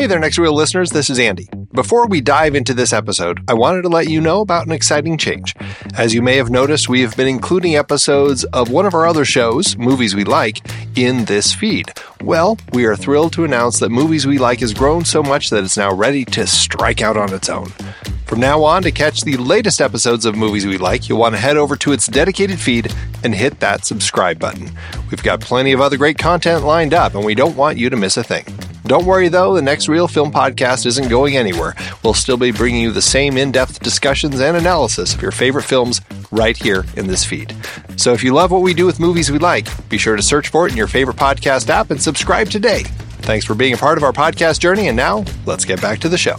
Hey there, Next Reel listeners, this is Andy. Before we dive into this episode, I wanted to let you know about an exciting change. As you may have noticed, we have been including episodes of one of our other shows, Movies We Like, in this feed. Well, we are thrilled to announce that Movies We Like has grown so much that it's now ready to strike out on its own. From now on, to catch the latest episodes of Movies We Like, you'll want to head over to its dedicated feed and hit that subscribe button. We've got plenty of other great content lined up, and we don't want you to miss a thing. Don't worry though, the next Reel Film Podcast isn't going anywhere. We'll still be bringing you the same in depth discussions and analysis of your favorite films right here in this feed. So if you love what we do with Movies We Like, be sure to search for it in your favorite podcast app and subscribe today. Thanks for being a part of our podcast journey, and now let's get back to the show.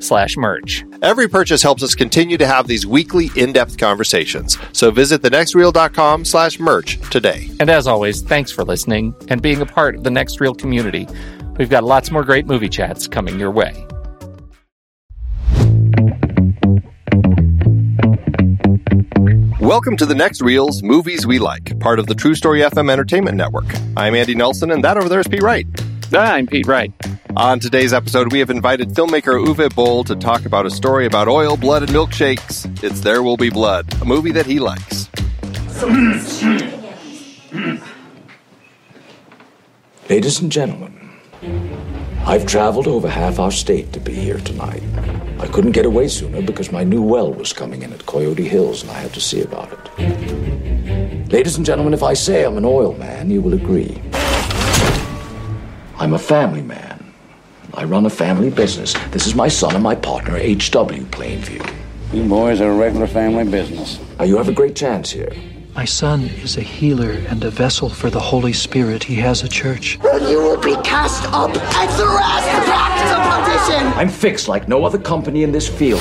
slash merch. Every purchase helps us continue to have these weekly in-depth conversations. So visit thenextreel.com slash merch today. And as always, thanks for listening and being a part of the Next Reel community. We've got lots more great movie chats coming your way. Welcome to the Next Reels Movies We Like, part of the True Story FM Entertainment Network. I'm Andy Nelson, and that over there is Pete Wright. I'm Pete Wright. On today's episode, we have invited filmmaker Uwe Boll to talk about a story about oil, blood, and milkshakes. It's There Will Be Blood, a movie that he likes. Ladies and gentlemen, I've traveled over half our state to be here tonight. I couldn't get away sooner because my new well was coming in at Coyote Hills and I had to see about it. Ladies and gentlemen, if I say I'm an oil man, you will agree. I'm a family man. I run a family business. This is my son and my partner, H.W. Plainview. You boys are a regular family business. Now, you have a great chance here. My son is a healer and a vessel for the Holy Spirit. He has a church. You will be cast up and thrust back to perdition. I'm fixed like no other company in this field.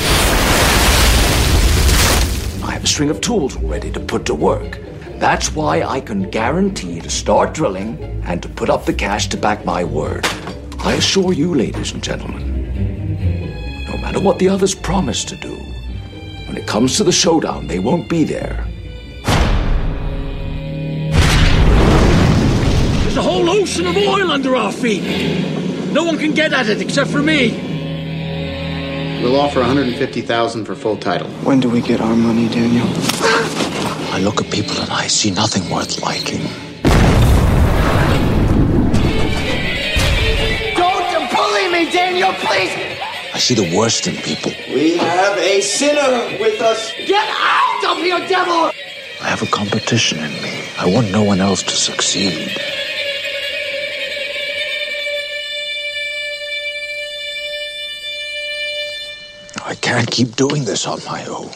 I have a string of tools ready to put to work. That's why I can guarantee to start drilling and to put up the cash to back my word. I assure you, ladies and gentlemen, no matter what the others promise to do, when it comes to the showdown, they won't be there. There's a whole ocean of oil under our feet. No one can get at it except for me. We'll offer 150,000 for full title. When do we get our money, Daniel? I look at people and I see nothing worth liking. Don't bully me, Daniel, please. I see the worst in people. We have a sinner with us. Get out of here, devil! I have a competition in me. I want no one else to succeed. I can't keep doing this on my own.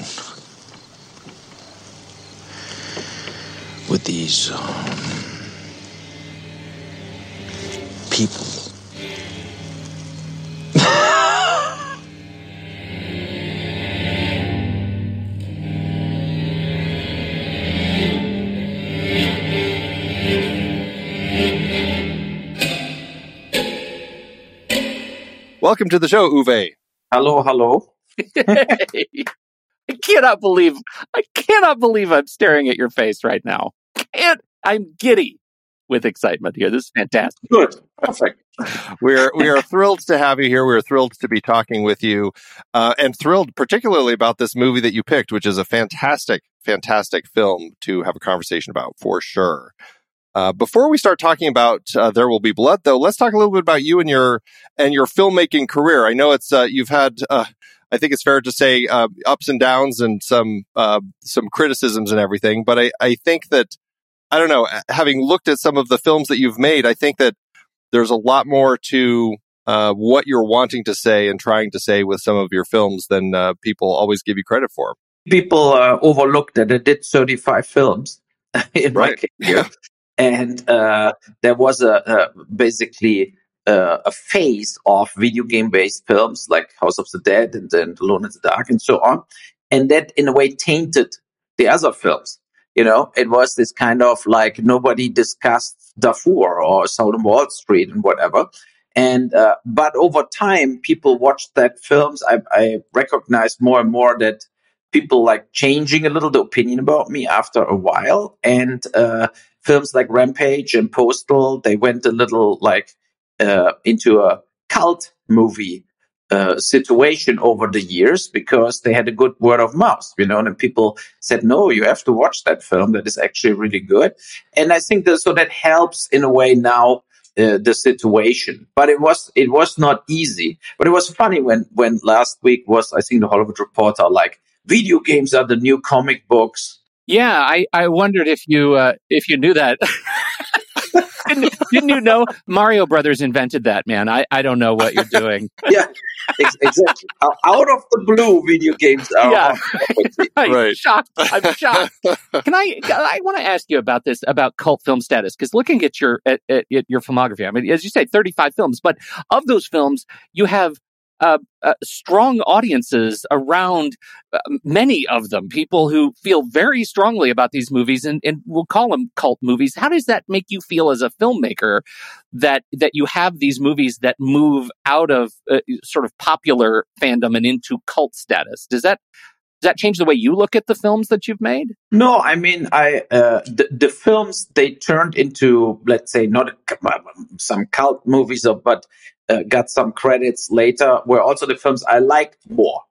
With these um, people. Welcome to the show, Uwe. Hello, hello. I cannot believe I cannot believe I'm staring at your face right now. Can't I'm giddy with excitement here. This is fantastic. Good. Perfect. We're we are thrilled to have you here. We're thrilled to be talking with you, uh, and thrilled particularly about this movie that you picked, which is a fantastic, fantastic film to have a conversation about for sure. Uh, before we start talking about uh, There Will Be Blood, though, let's talk a little bit about you and your and your filmmaking career. I know it's uh, you've had, uh, I think it's fair to say, uh, ups and downs and some some criticisms and everything. But I, I think that I don't know, having looked at some of the films that you've made, I think that there's a lot more to what you're wanting to say and trying to say with some of your films than people always give you credit for. People overlooked that I did 35 films in right. my career. and uh, there was a, a basically uh, a phase of video game based films like House of the Dead and then Alone in the Dark and so on, and that in a way tainted the other films. You know, it was this kind of like nobody discussed Darfur or of Wall Street and whatever. And uh, but over time, people watched that films. I, I recognized more and more that people like changing a little the opinion about me after a while, and uh, films like Rampage and Postal, they went a little like uh, into a cult movie uh, situation over the years because they had a good word of mouth, you know, and people said, no, you have to watch that film. That is actually really good. And I think that, so that helps in a way now. Uh, the situation, but it was it was not easy. But it was funny when when last week was I think the Hollywood Reporter like video games are the new comic books yeah, I, I wondered if you uh, if you knew that. didn't, didn't, you know Mario Brothers invented that, man? I, I don't know what you're doing. yeah, exactly. Out of the blue, video games are. Yeah. I'm right. shocked. I'm shocked. Can I? I want to ask you about this about cult film status because looking at your at, at, at your filmography, I mean, as you say, 35 films, but of those films, you have uh, uh, strong audiences around uh, many of them, people who feel very strongly about these movies and, and we'll call them cult movies. How does that make you feel as a filmmaker that, that you have these movies that move out of uh, sort of popular fandom and into cult status? Does that, does that change the way you look at the films that you've made? No, I mean, I uh, the, the films they turned into, let's say, not some cult movies, but uh, got some credits later were also the films I liked more,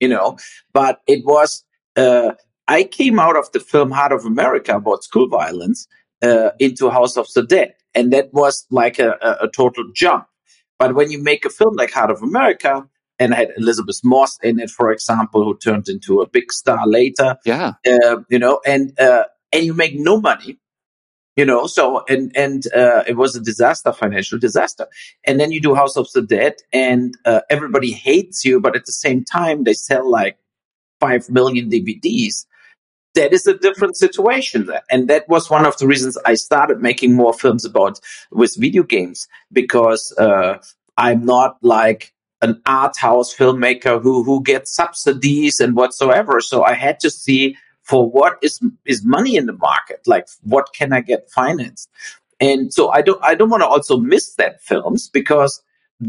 you know. But it was uh, I came out of the film Heart of America about school violence uh, into House of the Dead, and that was like a, a, a, total jump. But when you make a film like Heart of America, and I had Elisabeth Moss in it, for example, who turned into a big star later, yeah, uh, you know, and uh, and you make no money you know so and and uh, it was a disaster financial disaster. And then you do house of the dead and uh, everybody hates you but at the same time they sell like 5 million dvds that is a different situation there. And that was one of the reasons i started making more films about with video games because uh, i'm not like an art house filmmaker who who gets subsidies and whatsoever. So i had to see for what is is money in the market? Like what can i get financed? And so i don't i don't want to also miss that films because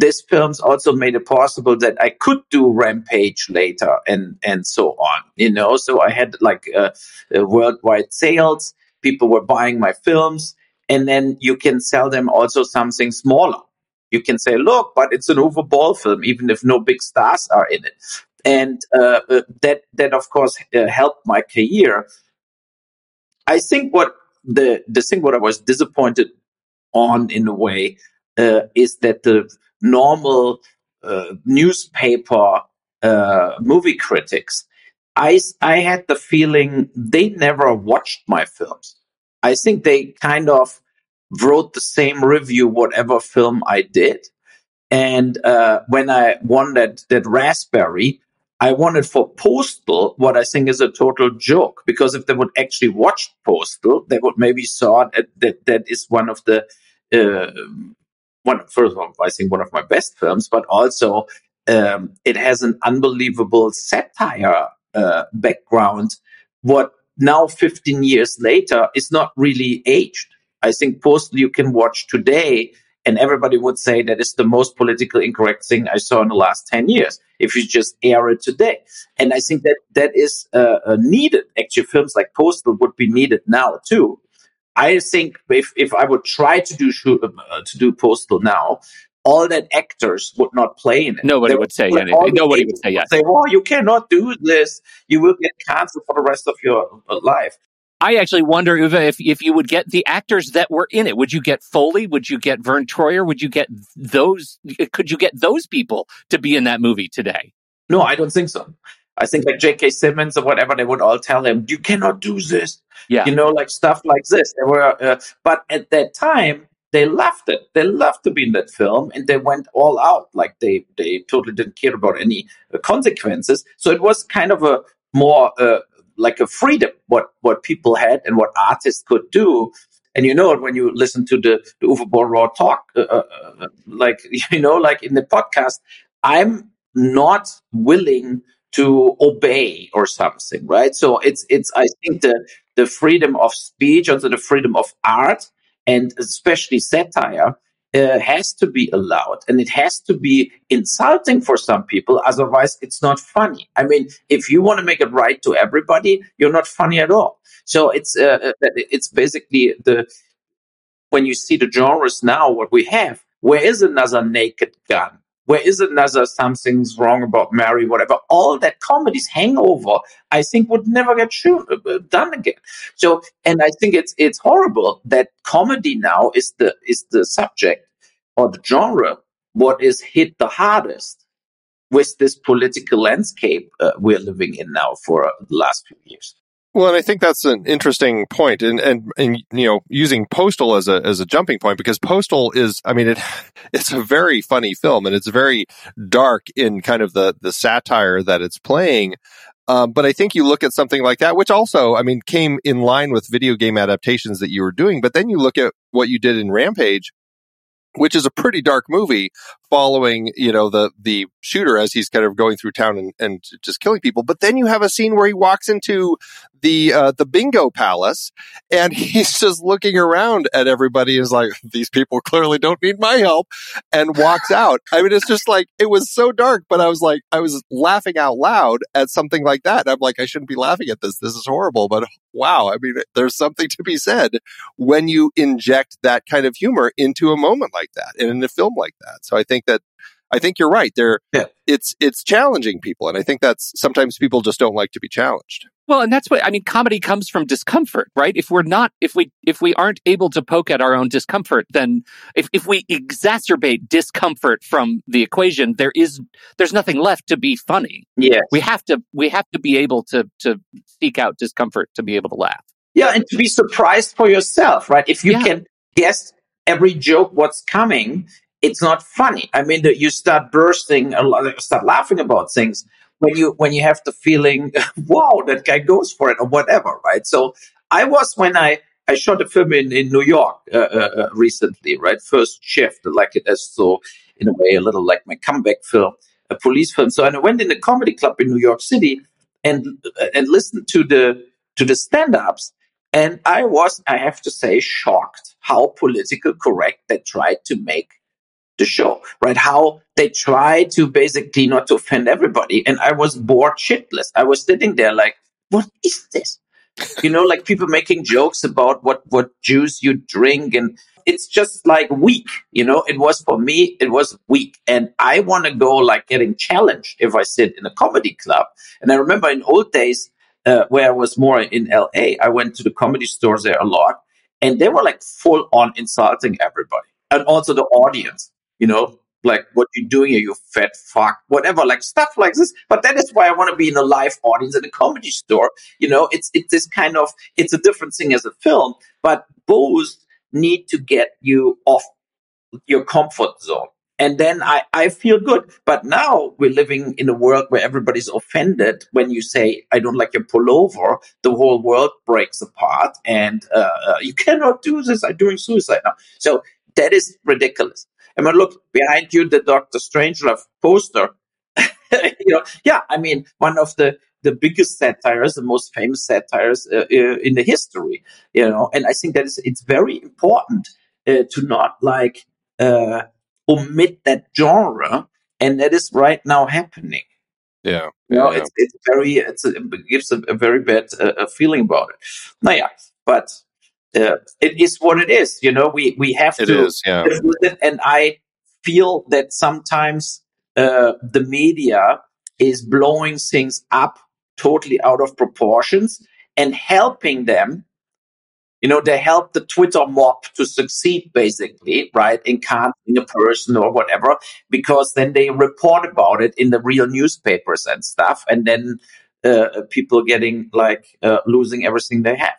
this films also made it possible that i could do rampage later and and so on you know? So i had like uh, uh, worldwide sales. People were buying my films. And then you can sell them also something smaller. You can say look but it's an Uwe Boll film even if no big stars are in it and uh, uh, that that of course uh, helped my career. I think what the the thing what I was disappointed on in a way uh, is that the normal uh, newspaper uh, movie critics, I I had the feeling they never watched my films. I think they kind of wrote the same review whatever film I did. And uh, when I won that that Raspberry, I wanted for Postal what I think is a total joke because if they would actually watch Postal, they would maybe saw that that, that is one of the uh, one first of all, I think one of my best films, but also um, it has an unbelievable satire uh, background. What now, 15 years later, is not really aged. I think Postal you can watch today And everybody would say that is the most politically incorrect thing I saw in the last 10 years. If you just air it today. And I think that that is uh, uh, needed. Actually, films like Postal would be needed now too. I think if, if I would try to do shoot, uh, to do Postal now, all that actors would not play in it. Nobody they would say anything. Nobody would say yes. Say, "Oh, you cannot do this. You will get canceled for the rest of your uh, life." I actually wonder if, if if you would get the actors that were in it. Would you get Foley? Would you get Verne Troyer? Would you get those? Could you get those people to be in that movie today? No, I don't think so. I think like J.K. Simmons or whatever, they would all tell him, "You cannot do this." Yeah, you know, like stuff like this. They were, uh, but at that time, they loved it. They loved to be in that film, and they went all out. Like they they totally didn't care about any uh, consequences. So it was kind of a more uh, like a freedom what what people had and what artists could do. And you know it when you listen to the, the Uwe Boll Raw talk, uh, uh, uh like you know, like in the podcast, I'm not willing to obey or something, right? So it's it's I think the the freedom of speech, also the freedom of art, and especially satire uh, has to be allowed and it has to be insulting for some people otherwise it's not funny. I mean if you want to make it right to everybody you're not funny at all. So it's uh, uh it's basically the when you see the genres now what we have where is another naked gun where is another something's wrong about Mary, whatever. All that comedy's hangover, I think, would never get shown, uh, uh, done again. So, and I think it's it's horrible that comedy now is the is the subject or the genre what is hit the hardest with this political landscape uh, we're living in now for uh, the last few years. Well, and I think that's an interesting point, and and and you know, using Postal as a as a jumping point because Postal is, I mean, it it's a very funny film, and it's very dark in kind of the the satire that it's playing. Um, but I think you look at something like that, which also, I mean, came in line with video game adaptations that you were doing. But then you look at what you did in Rampage, which is a pretty dark movie following, you know, the, the shooter as he's kind of going through town and, and just killing people. But then you have a scene where he walks into the, uh, the bingo palace and he's just looking around at everybody is like, these people clearly don't need my help and walks out. I mean, it's just like, it was so dark, but I was like, I was laughing out loud at something like that. I'm like, I shouldn't be laughing at this. This is horrible, but wow. I mean, there's something to be said when you inject that kind of humor into a moment like that and in a film like that. So I think that I think you're right. There, yeah. it's it's challenging people, and I think that's sometimes people just don't like to be challenged. Well, and that's what I mean. Comedy comes from discomfort, right? If we're not, if we if we aren't able to poke at our own discomfort, then if if we exacerbate discomfort from the equation, there is there's nothing left to be funny. Yeah, we have to we have to be able to to seek out discomfort to be able to laugh. Yeah, and to be surprised for yourself, right? If you yeah. can guess every joke what's coming it's not funny. I mean, you start bursting, start laughing about things when you when you have the feeling, wow, that guy goes for it or whatever, right? So I was when I I shot a film in in New York uh, uh, uh recently, right? First shift, like it as so in a way a little like my comeback film, a police film. So and I went in a comedy club in New York City and uh, and listened to the to the stand-ups and I was, I have to say, shocked how political correct they tried to make the show, right? How they try to basically not to offend everybody. And I was bored shitless. I was sitting there like, what is this? you know, like people making jokes about what, what juice you drink. And it's just like weak, you know, it was for me, it was weak. And I want to go like getting challenged if I sit in a comedy club. And I remember in old days, uh, where I was more in LA, I went to the comedy stores there a lot and they were like full on insulting everybody and also the audience you know, like what you're doing here, you fat fuck, whatever, like stuff like this. But that is why I want to be in a live audience at a comedy store. You know, it's it's this kind of it's a different thing as a film, but both need to get you off your comfort zone. And then I, I feel good. But now we're living in a world where everybody's offended when you say, I don't like your pullover. The whole world breaks apart and uh, uh you cannot do this. I'm doing suicide now. So that is ridiculous. And mean, look behind you, the Doctor Strangelove poster, you know, yeah, I mean, one of the the biggest satires, the most famous satires uh, uh, in the history, you know, and I think that is it's very important uh, to not like uh, omit that genre, and that is right now happening. Yeah, You know, yeah. it's it's very it's a, it gives a, a very bad uh, feeling about it. Naja, but uh, it is what it is. You know, we we have It to is, yeah. live with it, and I feel that sometimes uh, the media is blowing things up totally out of proportions and helping them. You know, they help the Twitter mob to succeed, basically, right? In canceling a person or whatever, because then they report about it in the real newspapers and stuff, and then uh, people getting like uh, losing everything they have.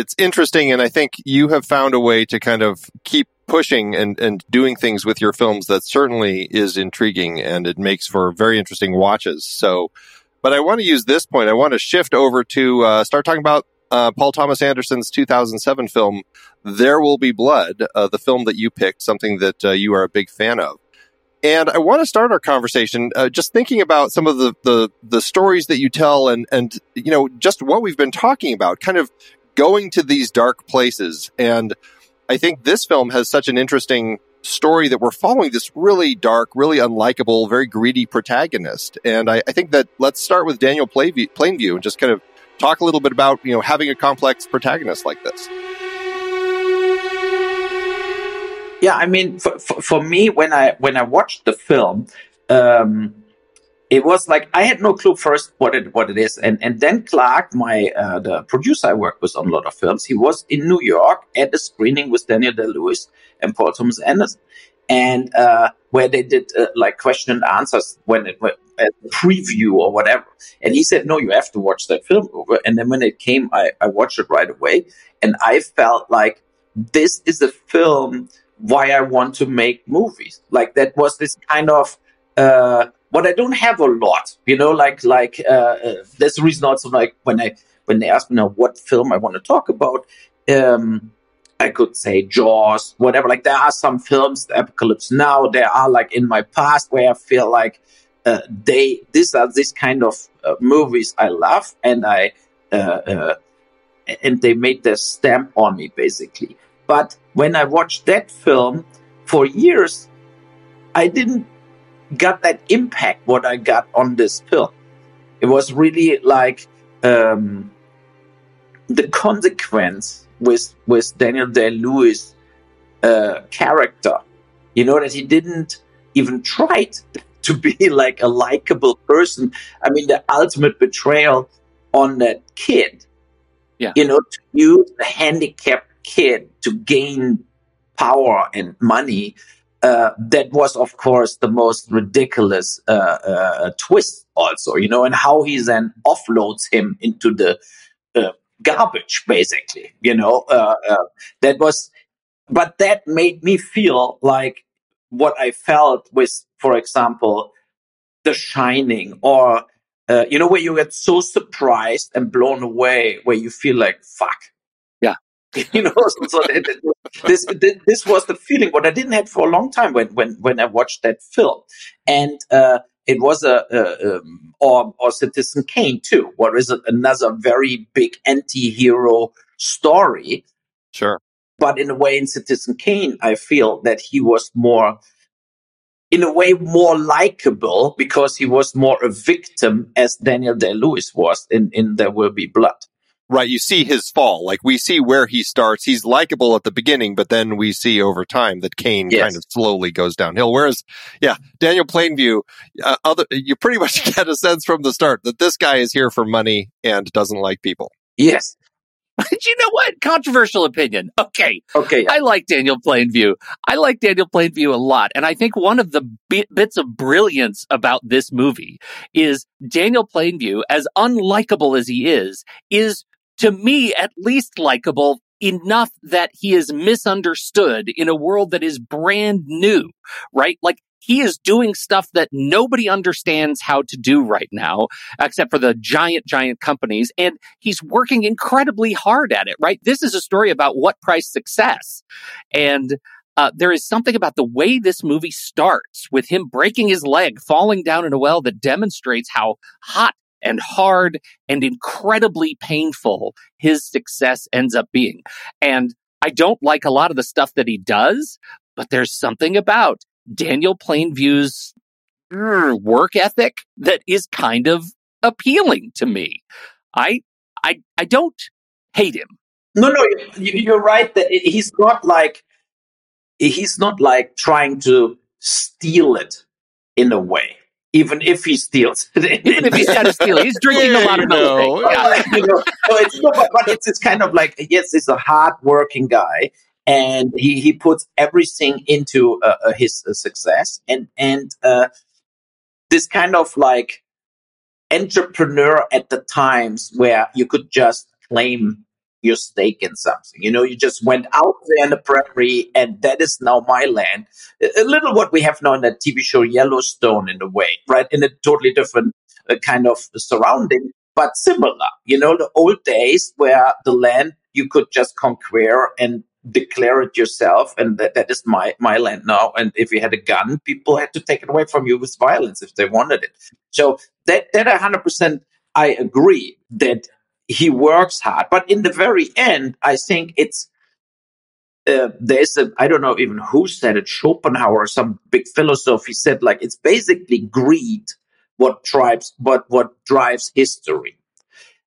It's interesting, and I think you have found a way to kind of keep pushing and, and doing things with your films that certainly is intriguing and it makes for very interesting watches. So, but I want to use this point. I want to shift over to uh, start talking about uh, Paul Thomas Anderson's 2007 film, There Will Be Blood, uh, the film that you picked, something that uh, you are a big fan of. And I want to start our conversation uh, just thinking about some of the, the the stories that you tell, and and you know just what we've been talking about, kind of going to these dark places. And I think this film has such an interesting story that we're following this really dark, really unlikable, very greedy protagonist. And I, I think that let's start with Daniel Plainview, and just kind of talk a little bit about you know having a complex protagonist like this. Yeah, I mean, for, for, for me, when I when I watched the film, um, it was like I had no clue first what it what it is, and and then Clark, my uh, the producer I worked with on a lot of films, he was in New York at a screening with Daniel Day Lewis and Paul Thomas Anderson, and uh, where they did uh, like question and answers when it went a preview or whatever, and he said, "No, you have to watch that film." And then when it came, I I watched it right away, and I felt like this is a film why I want to make movies. Like that was this kind of uh, what I don't have a lot, you know. Like like uh, uh, there's a reason also like when I when they ask me now what film I want to talk about, um, I could say Jaws, whatever. Like there are some films, the Apocalypse Now. There are like in my past where I feel like uh, they these are this kind of uh, movies I love, and I uh, uh, and they made their stamp on me basically. But when I watched that film for years, I didn't got that impact what I got on this film. It was really like um, the consequence with with Daniel Day Lewis uh, character. You know that he didn't even try to be like a likable person. I mean, the ultimate betrayal on that kid. Yeah. You know, to use a handicapped kid to gain power and money. Uh, that was, of course, the most ridiculous uh, uh, twist, also, you know, and how he then offloads him into the uh, garbage, basically, you know. Uh, that was, but that made me feel like what I felt with, for example, The Shining, or you know, where you get so surprised and blown away, where you feel like, fuck. You know, so, so this, this this was the feeling what I didn't have for a long time when when when I watched that film, and uh, it was a, a um, or or Citizen Kane too. What is it? Another very big anti-hero story, Sure. but in a way, in Citizen Kane, I feel that he was more, in a way, more likable because he was more a victim, as Daniel Day Lewis was in in There Will Be Blood. Right. You see his fall. Like we see where he starts. He's likable at the beginning, but then we see over time that Kane Yes. kind of slowly goes downhill. Whereas, yeah, Daniel Plainview, uh, other, you pretty much get a sense from the start that this guy is here for money and doesn't like people. Yes. But you know what? Controversial opinion. Okay. Okay. I like Daniel Plainview. I like Daniel Plainview a lot. And I think one of the bit, bits of brilliance about this movie is Daniel Plainview, as unlikable as he is, is to me at least likable enough that he is misunderstood in a world that is brand new, right? Like he is doing stuff that nobody understands how to do right now, except for the giant, giant companies. And he's working incredibly hard at it, right? This is a story about what price success. And uh, there is something about the way this movie starts with him breaking his leg, falling down in a well that demonstrates how hot and hard and incredibly painful his success ends up being. And I don't like a lot of the stuff that he does, but there's something about Daniel Plainview's er, work ethic that is kind of appealing to me. I I I don't hate him. No, no, you- you're right. That he's not like he's not like trying to steal it in a way. Even if he steals. Even if he's trying to steal, he's drinking a lot of Yeah, milk. Yeah. you know, so it's no, but, but it's it's kind of like yes, he's a hard-working guy, and he he puts everything into uh, uh, his uh, success, and and uh, this kind of like entrepreneur at the times where you could just claim your stake in something. You know, you just went out there in the prairie, and that is now my land. A little what we have now in that TV show Yellowstone, in a way, right? In a totally different uh, kind of surrounding, but similar. You know, the old days where the land you could just conquer and declare it yourself, and that, that is my my land now. And if you had a gun, people had to take it away from you with violence if they wanted it. So that that hundred percent, I agree that he works hard, but in the very end, I think it's uh, there's a I don't know even who said it, Schopenhauer some big philosopher. He said like it's basically greed what drives what what drives history.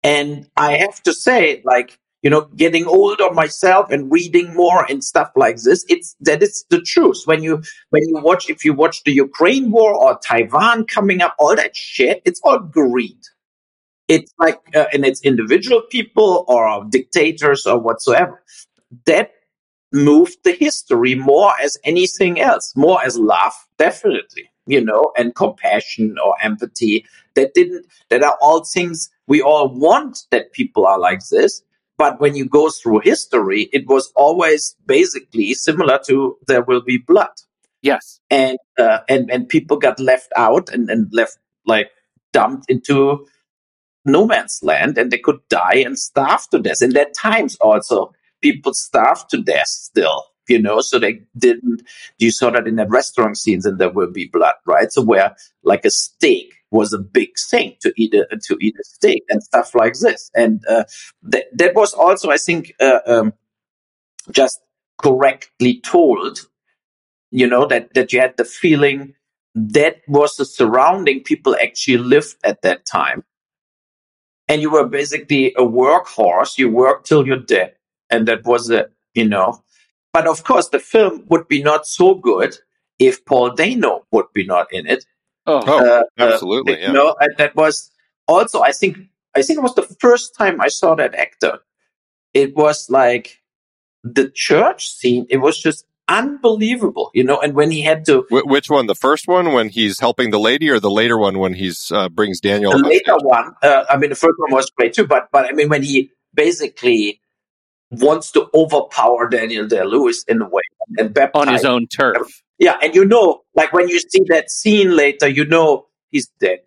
And I have to say, like you know, getting older myself and reading more and stuff like this, it's that it's the truth. When you when you watch if you watch the Ukraine war or Taiwan coming up, all that shit, it's all greed it's like uh, and it's individual people or dictators or whatsoever. That moved the history more as anything else more as love definitely you know and compassion or empathy that didn't that are all things we all want that people are like this. But when you go through history it was always basically similar to there will be blood. Yes. and uh, and and people got left out and, and left like dumped into no man's land and they could die and starve to death. And that times also people starved to death still, you know, so they didn't you saw that in the restaurant scenes and there will be blood, right? So where like a steak was a big thing to eat a to eat a steak and stuff like this. And uh, that that was also I think uh, um, just correctly told you know that that you had the feeling that was the surrounding people actually lived at that time and you were basically a workhorse. You worked till you're dead. And that was it you know? But of course the film would be not so good if paul dano would be not in it. Oh, Uh, uh, absolutely. you yeah. know and that was also i think i think it was the first time i saw that actor. It was like the church scene. It was just unbelievable you know and when he had to Wh- which one? The first one when he's helping the lady, or the later one when he's uh, brings Daniel? the up? later one uh, i mean the first one was great too but but i mean when he basically wants to overpower daniel day lewis in a way and baptize on his own turf. yeah and you know like when you see that scene later you know he's dead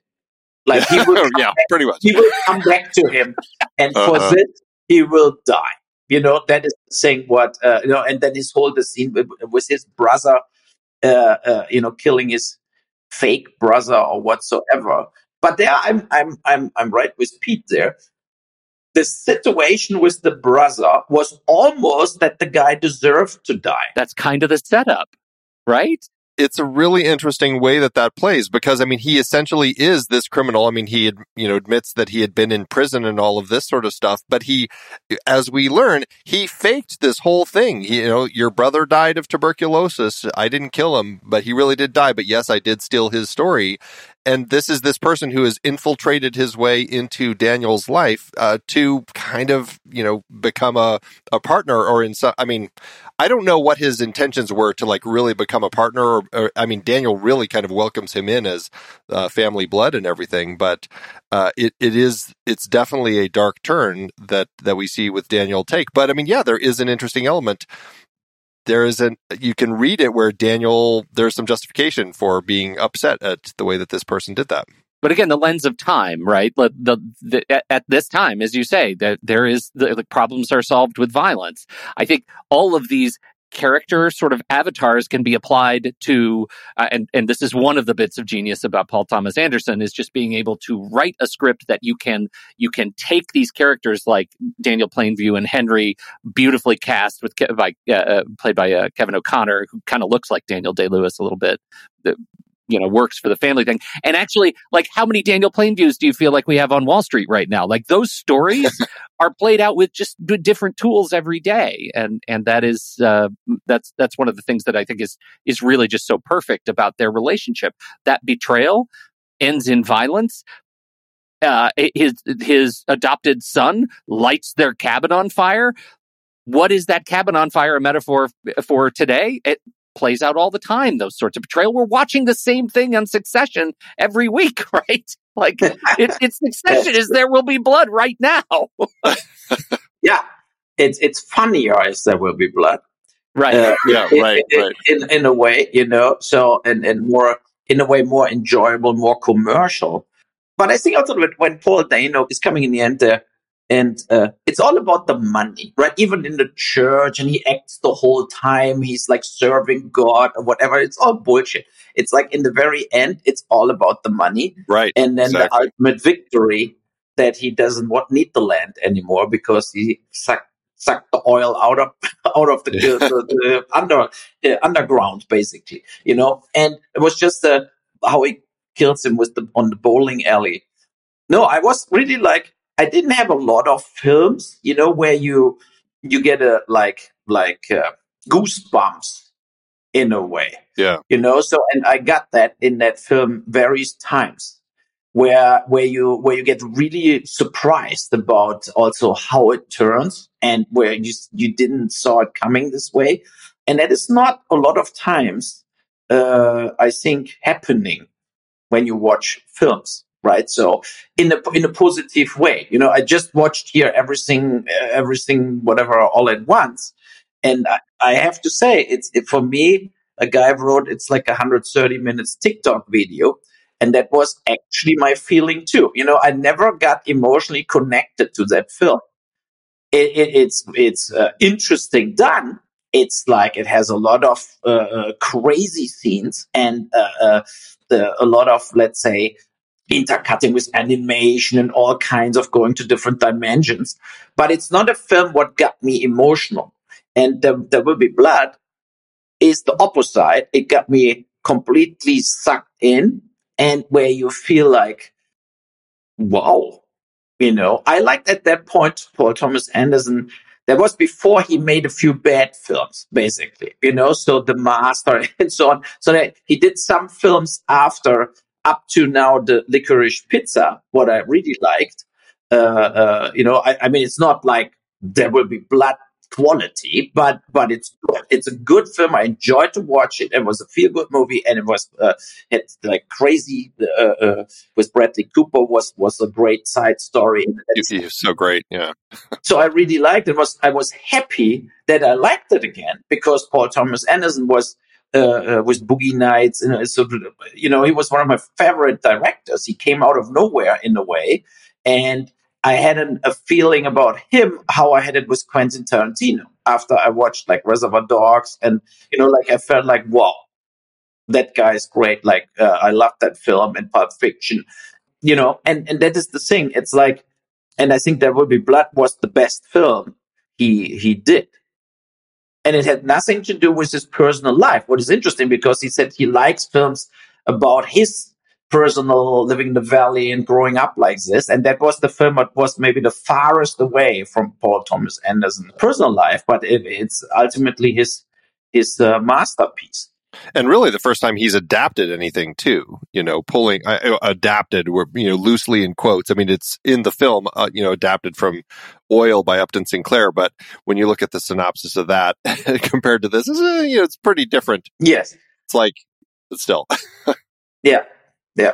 like he will yeah, pretty much. he will come back to him, and for Uh-huh. this he will die. You know that is saying what uh, you know, and then his whole the scene with, with his brother, uh, uh, you know, killing his fake brother or whatsoever. But there, I'm I'm I'm I'm right with Pete there. The situation with the brother was almost that the guy deserved to die. That's kind of the setup, right? It's a really interesting way that that plays because I mean he essentially is this criminal. I mean he you know admits that he had been in prison and all of this sort of stuff, but he as we learn, he faked this whole thing. He, you know, your brother died of tuberculosis. I didn't kill him, but he really did die, but yes, I did steal his story. And this is this person who has infiltrated his way into Daniel's life uh, to kind of, you know, become a, a partner or in some, I mean, I don't know what his intentions were to like really become a partner. Or, or I mean, Daniel really kind of welcomes him in as uh, family blood and everything. But uh, it it is it's definitely a dark turn that that we see with Daniel take. But I mean, yeah, there is an interesting element. There is an you can read it where Daniel there's some justification for being upset at the way that this person did that. But again, the lens of time, right? The, the, the, at, this time, as you say, that there is the problems are solved with violence. I think all of these character sort of avatars can be applied to uh, and and this is one of the bits of genius about Paul Thomas Anderson is just being able to write a script that you can you can take these characters like Daniel Plainview and Henry beautifully cast with by uh, uh, played by uh, Kevin O'Connor who kind of looks like Daniel Day Lewis a little bit you know works for the family thing. And actually like how many daniel plainviews do you feel like we have on wall street right now? Like those stories are played out with just different tools every day. And and that is uh, that's that's one of the things that i think is is really just so perfect about their relationship. That betrayal ends in violence. Uh, his his adopted son lights their cabin on fire. What is that cabin on fire a metaphor for today? It, plays out all the time, those sorts of betrayal. We're watching the same thing on Succession every week, right? Like it, it's Succession is there will be blood right now. yeah, it's it's funnier as there will be blood. Right. Uh, yeah. In, right. In, right. In, in a way, you know. So and and more in a way more enjoyable, more commercial. But I think also when Paul Dano is coming in the end there, and uh, it's all about the money, right? Even in the church, and he acts the whole time. He's like serving God or whatever. It's all bullshit. It's like in the very end, it's all about the money, right? And then exactly. the ultimate victory that he doesn't want need the land anymore because he sucked sucked the oil out of out of the, the, the under uh, underground, basically. You know, and it was just uh, how he kills him with the on the bowling alley. No, I was really like I didn't have a lot of films, you know, where you you get a like like uh, goosebumps in a way. Yeah. You know, so and I got that in that film various times where where you where you get really surprised about also how it turns and where you you didn't saw it coming this way. And that is not a lot of times uh, I think happening when you watch films right? So in a in a positive way, you know, I just watched here everything, everything, whatever, all at once, and I, I have to say, it's it, for me. A guy wrote it's like a 130 minutes TikTok video, and that was actually my feeling too. You know, I never got emotionally connected to that film. It, it, it's it's uh, interesting done. It's like it has a lot of uh, uh, crazy scenes and uh, the, a lot of let's say intercutting with animation and all kinds of going to different dimensions. But it's not a film what got me emotional. And there, there will be blood is the opposite. It got me completely sucked in and where you feel like, wow, you know, I liked at that point Paul Thomas Anderson. That was before he made a few bad films, basically, you know, so The Master and so on. So that he did some films after up to now the licorice pizza, what I really liked. Uh, uh, you know, I, I, mean, it's not like there will be blood quality, but but it's it's a good film. I enjoyed to watch it. It was a feel good movie, and it was uh, had like crazy uh, uh, with Bradley Cooper was was a great side story. He's so great, yeah. so I really liked it. Was I was happy that I liked it again because Paul Thomas Anderson was uh, uh, with Boogie Nights. And so, you know, he was one of my favorite directors. He came out of nowhere in a way. And I had an, a feeling about him, how I had it with Quentin Tarantino after I watched like Reservoir Dogs. And, you know, like I felt like, wow, that guy is great. Like, uh, I love that film and Pulp Fiction, you know, and, and that is the thing. It's like, and I think that Will Be Blood was the best film he, he did and it had nothing to do with his personal life. What is interesting because he said he likes films about his personal living in the valley and growing up like this. And that was the film that was maybe the farthest away from Paul Thomas Anderson's personal life, but it, it's ultimately his his uh, masterpiece. And really, the first time he's adapted anything too, you know, pulling uh, adapted, were you know loosely in quotes. I mean, it's in the film, uh, you know, adapted from Oil by Upton Sinclair. But when you look at the synopsis of that compared to this, it's, uh, you know, it's pretty different. Yes, it's like, but still, yeah, yeah.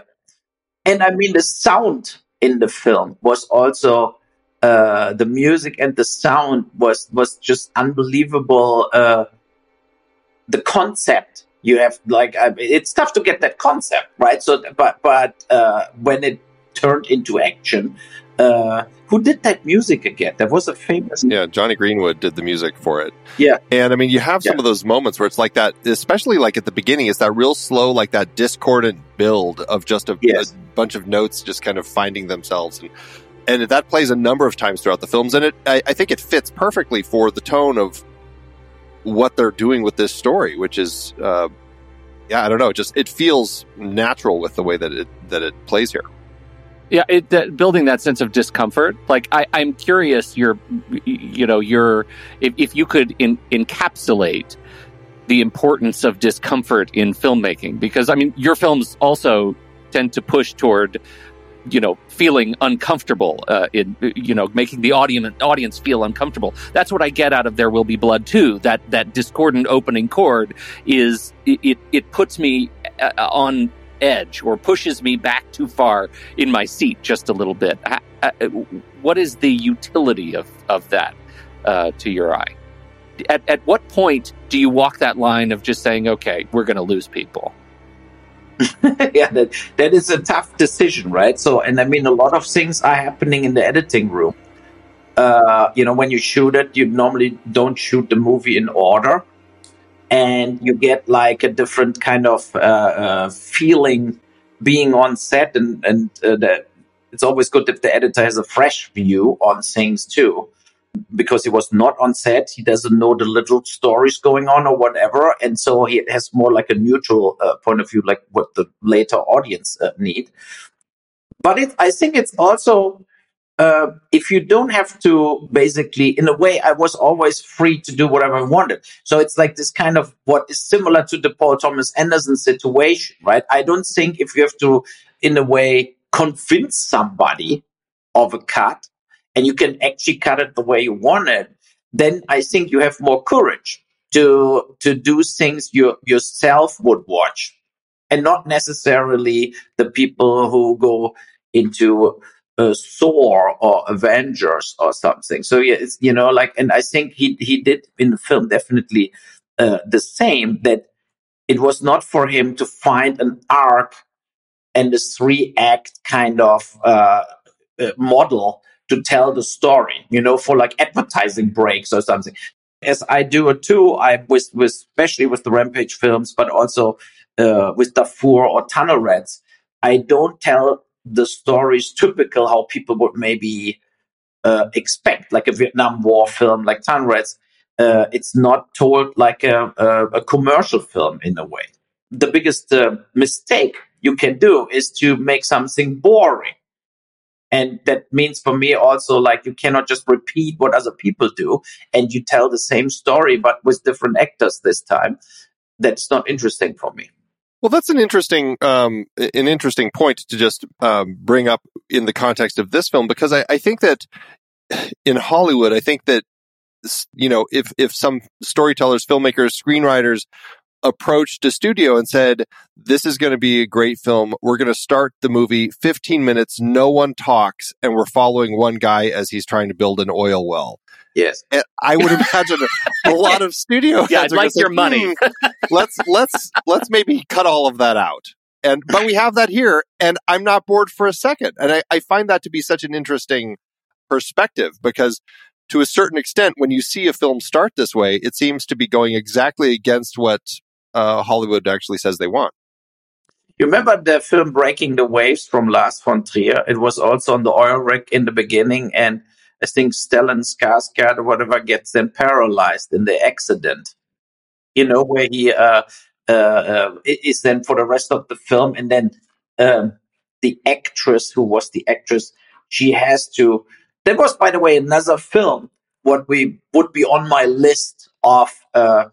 And I mean, the sound in the film was also uh, the music and the sound was was just unbelievable. Uh, the concept you have like I, it's tough to get that concept right so but but uh, when it turned into action. Uh, who did that music again? That was a famous. Yeah, Jonny Greenwood did the music for it. Yeah. And I mean, you have some Yeah. of those moments where it's like that, especially like at the beginning, it's that real slow, like that discordant build of just a, Yes. a bunch of notes just kind of finding themselves. And, and that plays a number of times throughout the films. And it, I, I think it fits perfectly for the tone of what they're doing with this story, which is, uh, yeah, I don't know, just it feels natural with the way that it, that it plays here. Yeah, it, that, building that sense of discomfort. Like I, I'm curious. You're, you know, you're if, if you could in, encapsulate the importance of discomfort in filmmaking, because I mean, your films also tend to push toward, you know, feeling uncomfortable uh, in, you know, making the audience audience feel uncomfortable. That's what I get out of There Will Be Blood too. That that discordant opening chord is it it, puts me uh, on edge or pushes me back too far in my seat just a little bit. Uh, What is the utility of, of that uh, to your eye? At, at what point do you walk that line of just saying, okay, we're going to lose people? yeah, that that is a tough decision, right? So, and I mean, a lot of things are happening in the editing room. Uh, you know, when you shoot it, you normally don't shoot the movie in order, and you get like a different kind of uh, uh, feeling being on set, and and uh, the, it's always good if the editor has a fresh view on things too. Because he was not on set, he doesn't know the little stories going on or whatever, and so he has more like a neutral uh, point of view, like what the later audience uh, need. But it, I think it's also uh, if you don't have to basically, in a way, I was always free to do whatever I wanted. So it's like this kind of what is similar to the Paul Thomas Anderson situation, right? I don't think if you have to, in a way, convince somebody of a cut and you can actually cut it the way you want it, then I think you have more courage to to do things you yourself would watch and not necessarily the people who go into uh, Thor or Avengers or something. So yeah, it's, you know, like, and I think he he did in the film definitely uh, the same. That it was not for him to find an arc and a three act kind of uh, uh, model to tell the story. You know, for like advertising breaks or something. As I do it too, I with with especially with the Rampage films, but also uh, with Darfur or Tunnel Rats. I don't tell the stories typical how people would maybe uh, expect, like a Vietnam War film, like Tunnel Rats. Uh, it's not told like a, a, a, commercial film in a way. The biggest uh, mistake you can do is to make something boring. And that means for me also like you cannot just repeat what other people do and you tell the same story but with different actors this time. That's not interesting for me. Well, that's an interesting, um, an interesting point to just um, bring up in the context of this film because I, I think that in Hollywood, I think that you know if if some storytellers, filmmakers, screenwriters approached a studio and said, "This is going to be a great film. We're going to start the movie 15 minutes, no one talks, and we're following one guy as he's trying to build an oil well." Yes, and I would imagine a, lot of studio. Yeah, I'd like your money. Hmm, let's let's let's maybe cut all of that out. And but we have that here, and I'm not bored for a second. And I, I find that to be such an interesting perspective because to a certain extent, when you see a film start this way, it seems to be going exactly against what uh, Hollywood actually says they want. You remember the film Breaking the Waves from Lars von Trier? It was also on the oil rig in the beginning, and I think Stellan Skarsgård or whatever gets then paralyzed in the accident. You know, where he uh, uh, uh, is then for the rest of the film, and then um, the actress who was the actress, she has to. That was, by the way, another film. What we would be on my list of. Uh,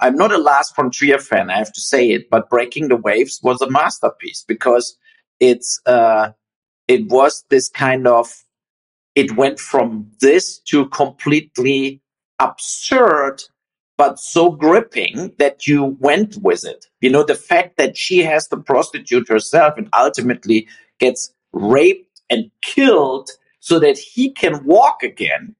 I'm not a Lars von Trier fan, I have to say it, but Breaking the Waves was a masterpiece because it's uh, it was this kind of it went from this to completely absurd but so gripping that you went with it. You know, the fact that she has to prostitute herself and ultimately gets raped and killed so that he can walk again.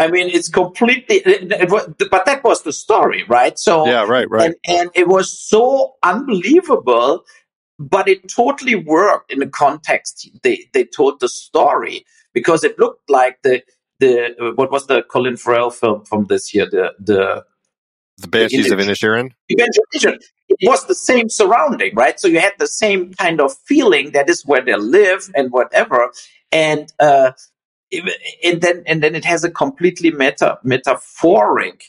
I mean, it's completely, it, it was, but that was the story, right? So, yeah, right, right. And, and it was so unbelievable but it totally worked in the context they, they told the story because it looked like the the what was the Colin Farrell film from this year the the the Banshees the of Inisherin. It was the same surrounding, right? So you had the same kind of feeling that is where they live and whatever, and uh, and then and then it has a completely meta metaphoric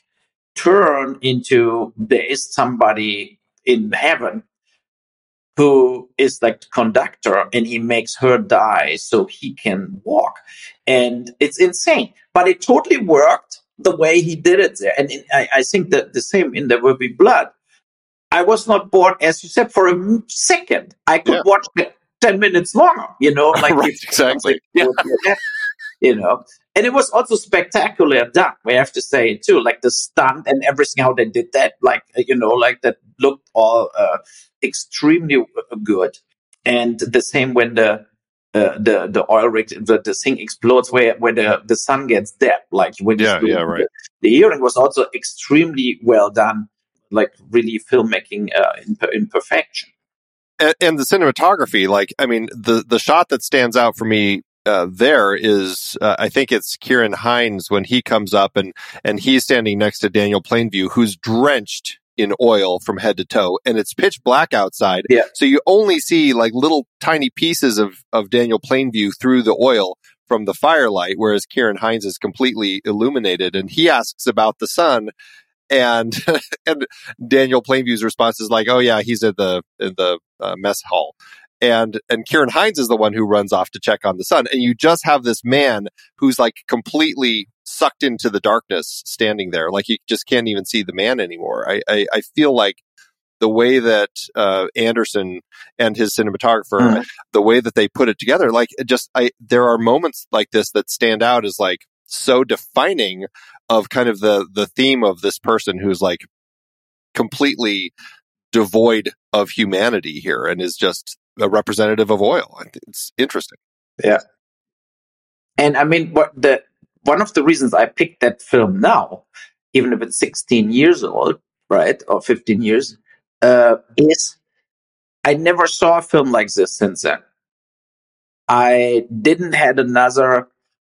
turn into there is somebody in heaven who is like the conductor and he makes her die so he can walk. And it's insane but it totally worked the way he did it there. And in, I, I, think that the same in there will be blood. I was not bored as you said for a second. I could yeah. watch it 10 minutes longer you know like right, exactly. Yeah. You know and it was also spectacular done. We have to say it too, like the stunt and everything, how they did that, like you know, like that looked all uh, extremely good. And the same when the uh, the the oil rig the, the thing explodes where where the the son gets dead, like when yeah yeah right. The, the hearing was also extremely well done, like really filmmaking uh, in in perfection. And, and the cinematography, like I mean, the the shot that stands out for me uh, there is uh, I think it's Ciarán Hinds when he comes up and and he's standing next to Daniel Plainview who's drenched in oil from head to toe and it's pitch black outside. Yeah. So you only see like little tiny pieces of of Daniel Plainview through the oil from the firelight whereas Ciarán Hinds is completely illuminated and he asks about the son and and Daniel Plainview's response is like, "Oh yeah, he's at the in the uh, mess hall." And and Ciarán Hinds is the one who runs off to check on the son. And you just have this man who's like completely sucked into the darkness standing there. Like you just can't even see the man anymore. I i, I feel like the way that uh, Anderson and his cinematographer, mm-hmm. the way that they put it together, like just I, there are moments like this that stand out as like so defining of kind of the the theme of this person who's like completely devoid of humanity here and is just a representative of oil. It's interesting. Yeah. And I mean, what the one of the reasons I picked that film now, even if it's 16 years old, right, or 15 years, uh, is I never saw a film like this since then. I didn't had another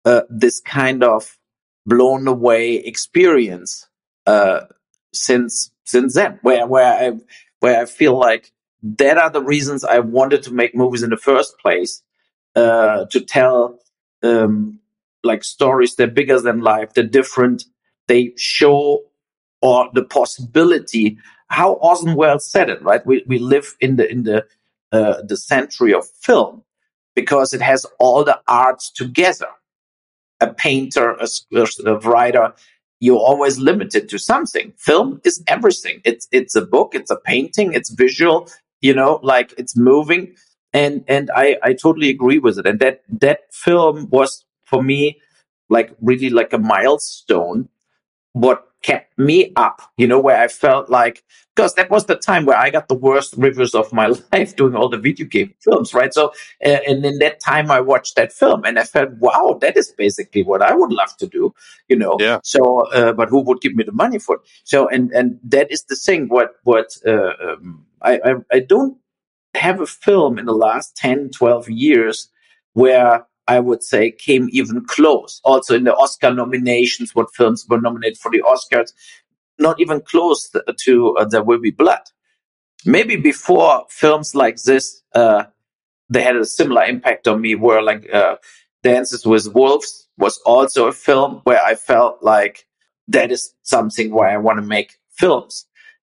uh, this kind of blown away experience uh, since since then, where where I where I feel like that are the reasons I wanted to make movies in the first place. Uh, to tell um, like stories they're bigger than life, they're different, they show or the possibility. How Orson Welles said it, right? We we live in the in the uh, the century of film because it has all the arts together. A painter, a, a writer, you're always limited to something. Film is everything. It's it's a book, it's a painting, it's visual, you know, like it's moving. And and I, I totally agree with it. And that that film was for me like really like a milestone. What kept me up, you know, where I felt like because that was the time where I got the worst reviews of my life doing all the video game films, right? So, uh, and in that time, I watched that film and I felt, wow, that is basically what I would love to do, you know. Yeah. So, uh, but who would give me the money for it? So, and and that is the thing. What what uh, um, I, I I don't have a film in the last 10, 12 years where I would say came even close. Also in the Oscar nominations, what films were nominated for the Oscars, not even close to uh, There Will Be Blood. Maybe before films like this, uh, they had a similar impact on me where like uh, Dances with Wolves was also a film where I felt like that is something where I want to make films.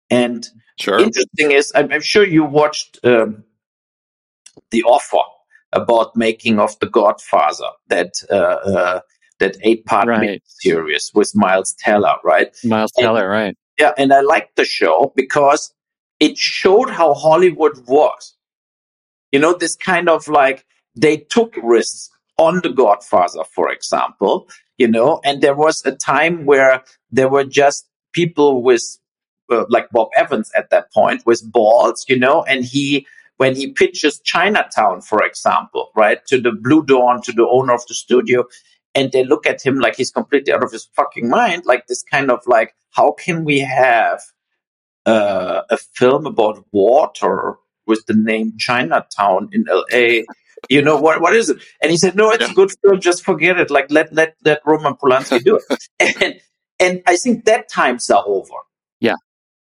And sure. interesting is, I'm, I'm sure you watched um, The Offer about making of The Godfather, that uh, uh, that eight part right. series with Miles Teller, right? Miles Teller, and, right? Yeah, and I liked the show because it showed how Hollywood was. You know, this kind of like they took risks on The Godfather, for example. You know, and there was a time where there were just people with uh, like Bob Evans at that point with balls, you know, and he when he pitches Chinatown, for example, right, to the Bluhdorn, to the owner of the studio, and they look at him like he's completely out of his fucking mind, like this kind of like, how can we have uh, a film about water with the name Chinatown in L.A. You know what? What is it? And he said, "No, it's yeah. a good film. Just forget it. Like let let let Roman Polanski do it." and and I think that times are over. Yeah,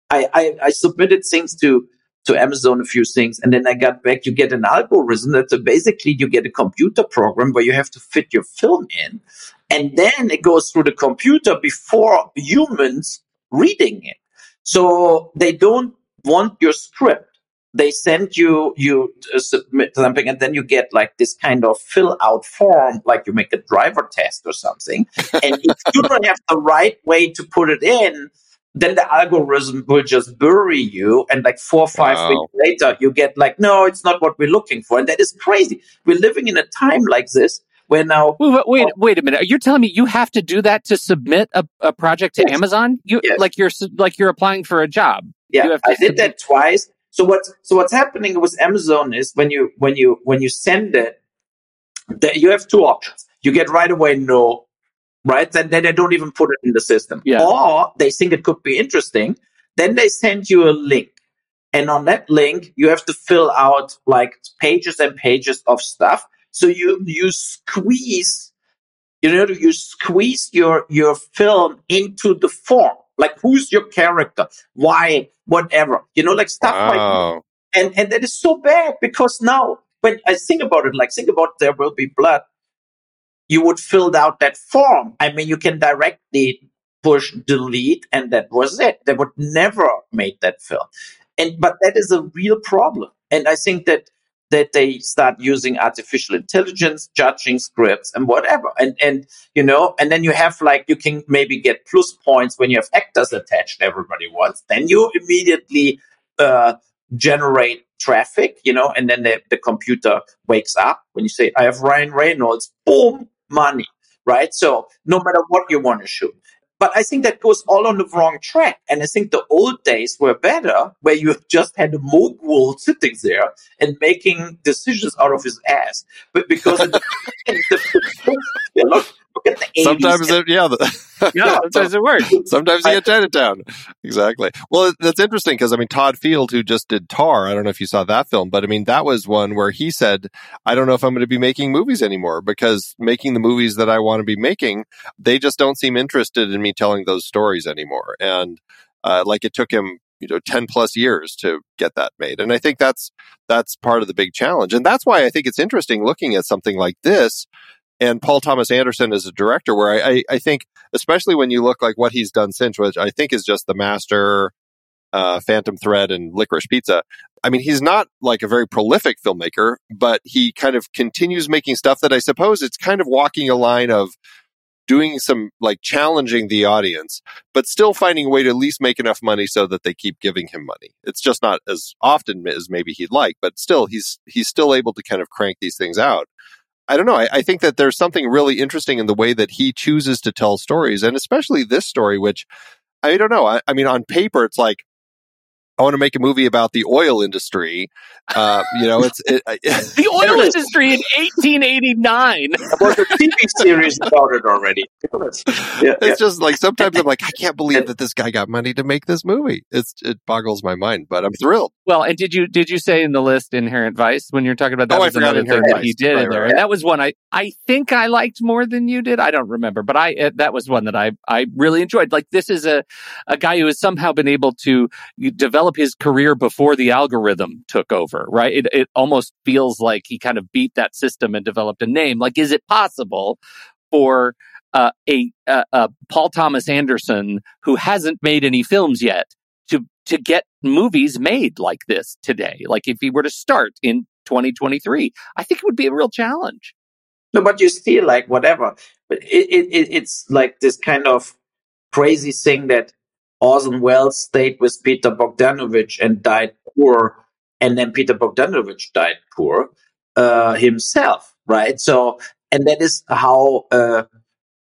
I I, I submitted things to to Amazon a few things, and then I got back. You get an algorithm that basically you get a computer program where you have to fit your film in, and then it goes through the computer before humans reading it. So they don't want your script. They send you you uh, submit something, and then you get like this kind of fill out form, like you make a driver test or something. and if you don't have the right way to put it in, then the algorithm will just bury you. And like four or five wow. weeks later, you get like, no, it's not what we're looking for. And that is crazy. We're living in a time like this where now. Wait, wait, wait oh. a minute. You're telling me you have to do that to submit a, a project to yes. Amazon? You yes. like you're like you're applying for a job. Yeah, I did that twice. So what's so what's happening with Amazon is when you when you when you send it, that you have two options. You get right away no right? And then they don't even put it in the system. Yeah. Or they think it could be interesting. Then they send you a link. And on that link, you have to fill out like pages and pages of stuff. So you, you squeeze, you know, you squeeze your, your film into the form. Like who's your character? Why? Whatever. You know, like stuff wow. like and, and that is so bad because now when I think about it, like think about there will be blood you would fill out that form. I mean, you can directly push delete and that was it. They would never make that film. And, but that is a real problem. And I think that, that they start using artificial intelligence, judging scripts and whatever. And, and, you know, and then you have like, you can maybe get plus points when you have actors attached everybody wants. Then you immediately, uh, generate traffic, you know, and then the, the computer wakes up when you say, I have Ryan Reynolds, boom, money, right? So no matter what you want to shoot. But I think that goes all on the wrong track. And I think the old days were better, where you just had a mogul sitting there and making decisions out of his ass. But because the, the, look, Sometimes it, yeah, the, yeah, sometimes it works. Sometimes you get Chinatown. Exactly. Well, that's interesting because I mean, Todd Field, who just did Tar, I don't know if you saw that film, but I mean, that was one where he said, "I don't know if I'm going to be making movies anymore because making the movies that I want to be making, they just don't seem interested in me telling those stories anymore." And uh, like it took him you know 10 plus years to get that made and i think that's that's part of the big challenge and that's why i think it's interesting looking at something like this and Paul Thomas Anderson as a director, where I, I, I, think, especially when you look like what he's done since, which I think is just The Master, uh, Phantom Thread, and Licorice Pizza. I mean, he's not like a very prolific filmmaker, but he kind of continues making stuff that I suppose it's kind of walking a line of doing some like challenging the audience, but still finding a way to at least make enough money so that they keep giving him money. It's just not as often as maybe he'd like, but still he's he's still able to kind of crank these things out. I don't know. I, I, think that there's something really interesting in the way that he chooses to tell stories, and especially this story, which I don't know. I, I mean, on paper, it's like I want to make a movie about the oil industry. Uh, you know, it's it, the oil industry in 1889. There's a TV series about it already. Yeah, it's yeah. just like sometimes I'm like, I can't believe that this guy got money to make this movie. It's it boggles my mind, but I'm thrilled. Well, and did you did you say in the list Inherent Vice when you're talking about that? Oh, was I forgot another thing that he did right, in there, right. and that was one I I think I liked more than you did. I don't remember, but I uh, that was one that I I really enjoyed. Like this is a a guy who has somehow been able to develop his career before the algorithm took over. Right? It it almost feels like he kind of beat that system and developed a name. Like, is it possible for uh, a, a, a Paul Thomas Anderson who hasn't made any films yet to to get movies made like this today? Like, if he were to start in 2023, I think it would be a real challenge. No, but you still like whatever. But it, it, it's like this kind of crazy thing that Orson Welles stayed with Peter Bogdanovich and died poor, and then Peter Bogdanovich died poor uh, himself, right? So, and that is how uh,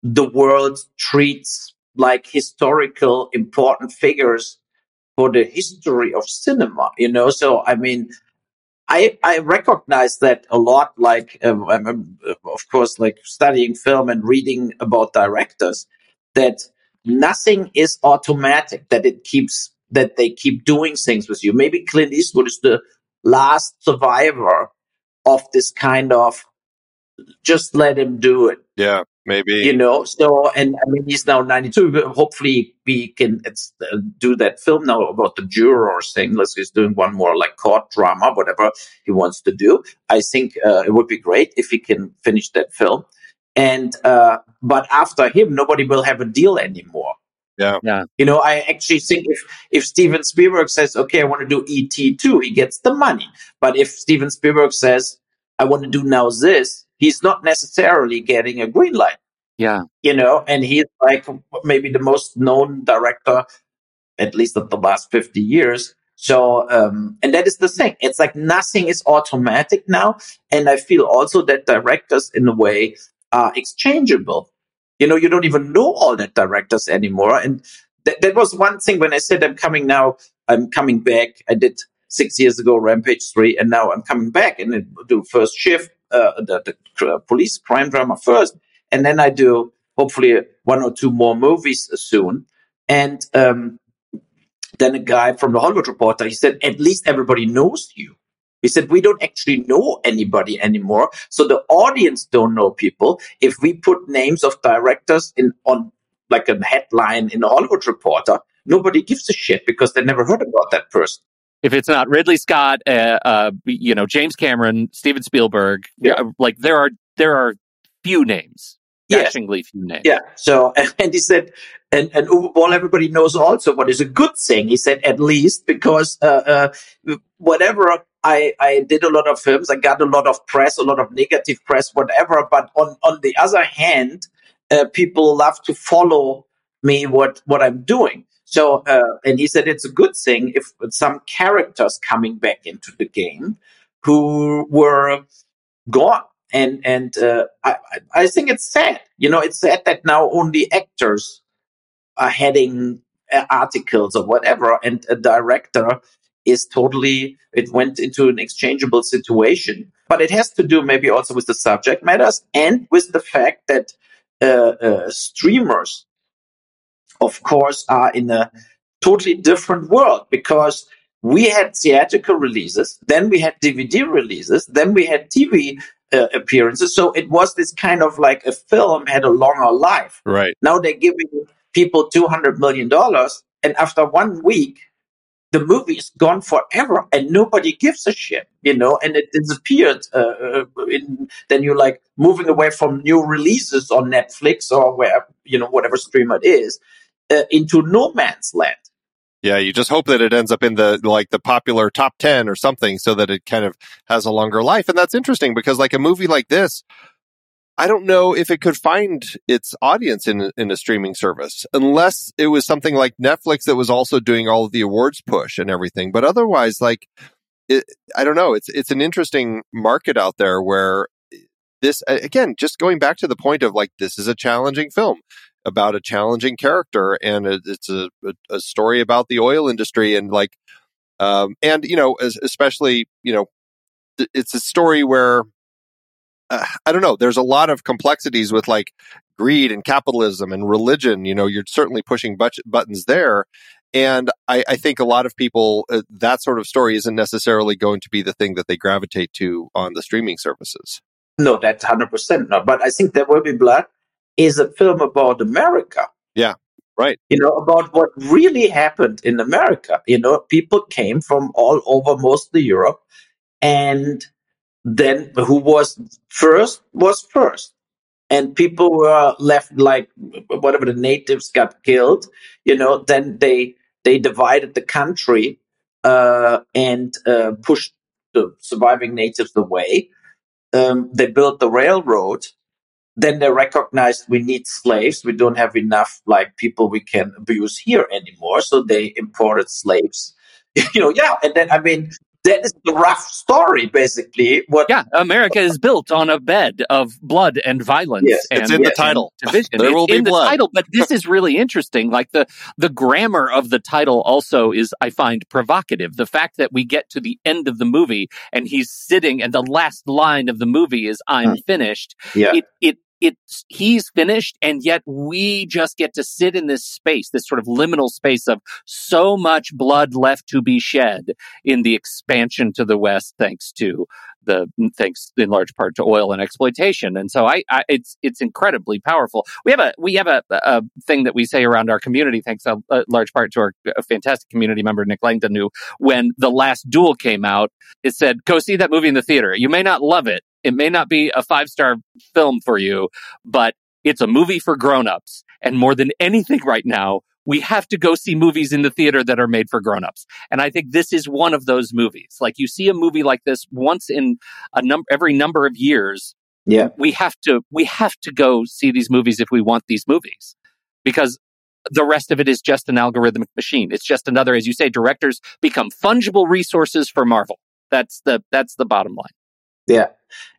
the world treats like historical important figures for the history of cinema, you know? So, I mean, I, I recognize that a lot, like, um, I'm, of course, like studying film and reading about directors, that nothing is automatic, that it keeps, that they keep doing things with you. Maybe Clint Eastwood is the last survivor of this kind of just let him do it. Yeah, maybe. You know, so, and I mean, he's now 92. Hopefully, we can uh, do that film now about the jurors thing. Unless he's doing one more like court drama, whatever he wants to do. I think uh, it would be great if he can finish that film. And, uh, but after him, nobody will have a deal anymore. Yeah. Yeah. You know, I actually think if, if Steven Spielberg says, okay, I want to do ET too, he gets the money. But if Steven Spielberg says, I want to do now this, he's not necessarily getting a green light. Yeah. You know, and he's like maybe the most known director, at least of the last 50 years. So, um, and that is the thing. It's like nothing is automatic now. And I feel also that directors in a way are exchangeable. You know, you don't even know all that directors anymore. And that, that was one thing when I said I'm coming now, I'm coming back. I did six years ago Rampage 3, and now I'm coming back and do first shift, uh, the, the police crime drama first. And then I do hopefully one or two more movies soon. And um, then a guy from the Hollywood Reporter, he said, at least everybody knows you. He said, we don't actually know anybody anymore. So the audience don't know people. If we put names of directors in on like a headline in the Hollywood Reporter, nobody gives a shit because they never heard about that person. If it's not Ridley Scott, uh, uh, you know James Cameron, Steven Spielberg, yeah. like there are there are few names, yeah. few names. Yeah. So and he said, and and well, everybody knows also what is a good thing. He said at least because uh, uh, whatever I, I did a lot of films. I got a lot of press, a lot of negative press, whatever. But on, on the other hand, uh, people love to follow me what, what I'm doing. So, uh, and he said it's a good thing if some characters coming back into the game who were gone. And, and, uh, I, I think it's sad. You know, it's sad that now only actors are heading uh, articles or whatever and a director is totally, it went into an exchangeable situation. But it has to do maybe also with the subject matters and with the fact that uh, uh, streamers, of course, are in a totally different world because we had theatrical releases, then we had DVD releases, then we had TV uh, appearances. So it was this kind of like a film had a longer life. Right. Now they're giving people $200 million. And after one week, the movie is gone forever and nobody gives a shit, you know, and it disappeared. Uh, uh, in, then you're like moving away from new releases on Netflix or where, you know, whatever streamer it is, uh, into no man's land. Yeah, you just hope that it ends up in the like the popular top 10 or something so that it kind of has a longer life. And that's interesting because like a movie like this, I don't know if it could find its audience in in a streaming service unless it was something like Netflix that was also doing all of the awards push and everything. But otherwise, like, it, I don't know. It's it's an interesting market out there where this again, just going back to the point of like this is a challenging film about a challenging character, and it's a, a story about the oil industry and like, um, and you know, especially you know, it's a story where uh, I don't know. There's a lot of complexities with like greed and capitalism and religion. You know, you're certainly pushing but- buttons there. And I, I, think a lot of people, uh, that sort of story isn't necessarily going to be the thing that they gravitate to on the streaming services. No, that's 100% not. But I think There Will Be Blood is a film about America. Yeah, right. You know, about what really happened in America. You know, people came from all over mostly Europe and then who was first was first. And people were left like whatever the natives got killed you know then they they divided the country uh, and uh, pushed the surviving natives away. Um, they built the railroad. Then they recognized we need slaves. We don't have enough like people we can abuse here anymore. So they imported slaves. You know yeah and then i mean that is the rough story, basically. What? Yeah, America is built on a bed of blood and violence. Yes, and, it's in the title. Division. there it's will be in blood. the title, but this is really interesting. Like the the grammar of the title also is, I find, provocative. The fact that we get to the end of the movie and he's sitting, and the last line of the movie is "I'm hmm. finished." Yeah. It it it's he's finished and yet we just get to sit in this space this sort of liminal space of so much blood left to be shed in the expansion to the west thanks to the mm, thanks in large part to oil and exploitation. And so i, I it's it's incredibly powerful. We have a we have a, a thing that we say around our community thanks a, a large part to our fantastic community member nick langdon who when the last duel came out it said go see that movie in the theater. You may not love it it may not be a five star film for you, but it's a movie for grown-ups. And more than anything right now, we have to go see movies in the theater that are made for grown-ups. And I think this is one of those movies. Like you see a movie like this once in a number every number of years. Yeah. We have to we have to go see these movies if we want these movies. Because the rest of it is just an algorithmic machine. It's just another as you say directors become fungible resources for Marvel. That's the that's the bottom line. Yeah.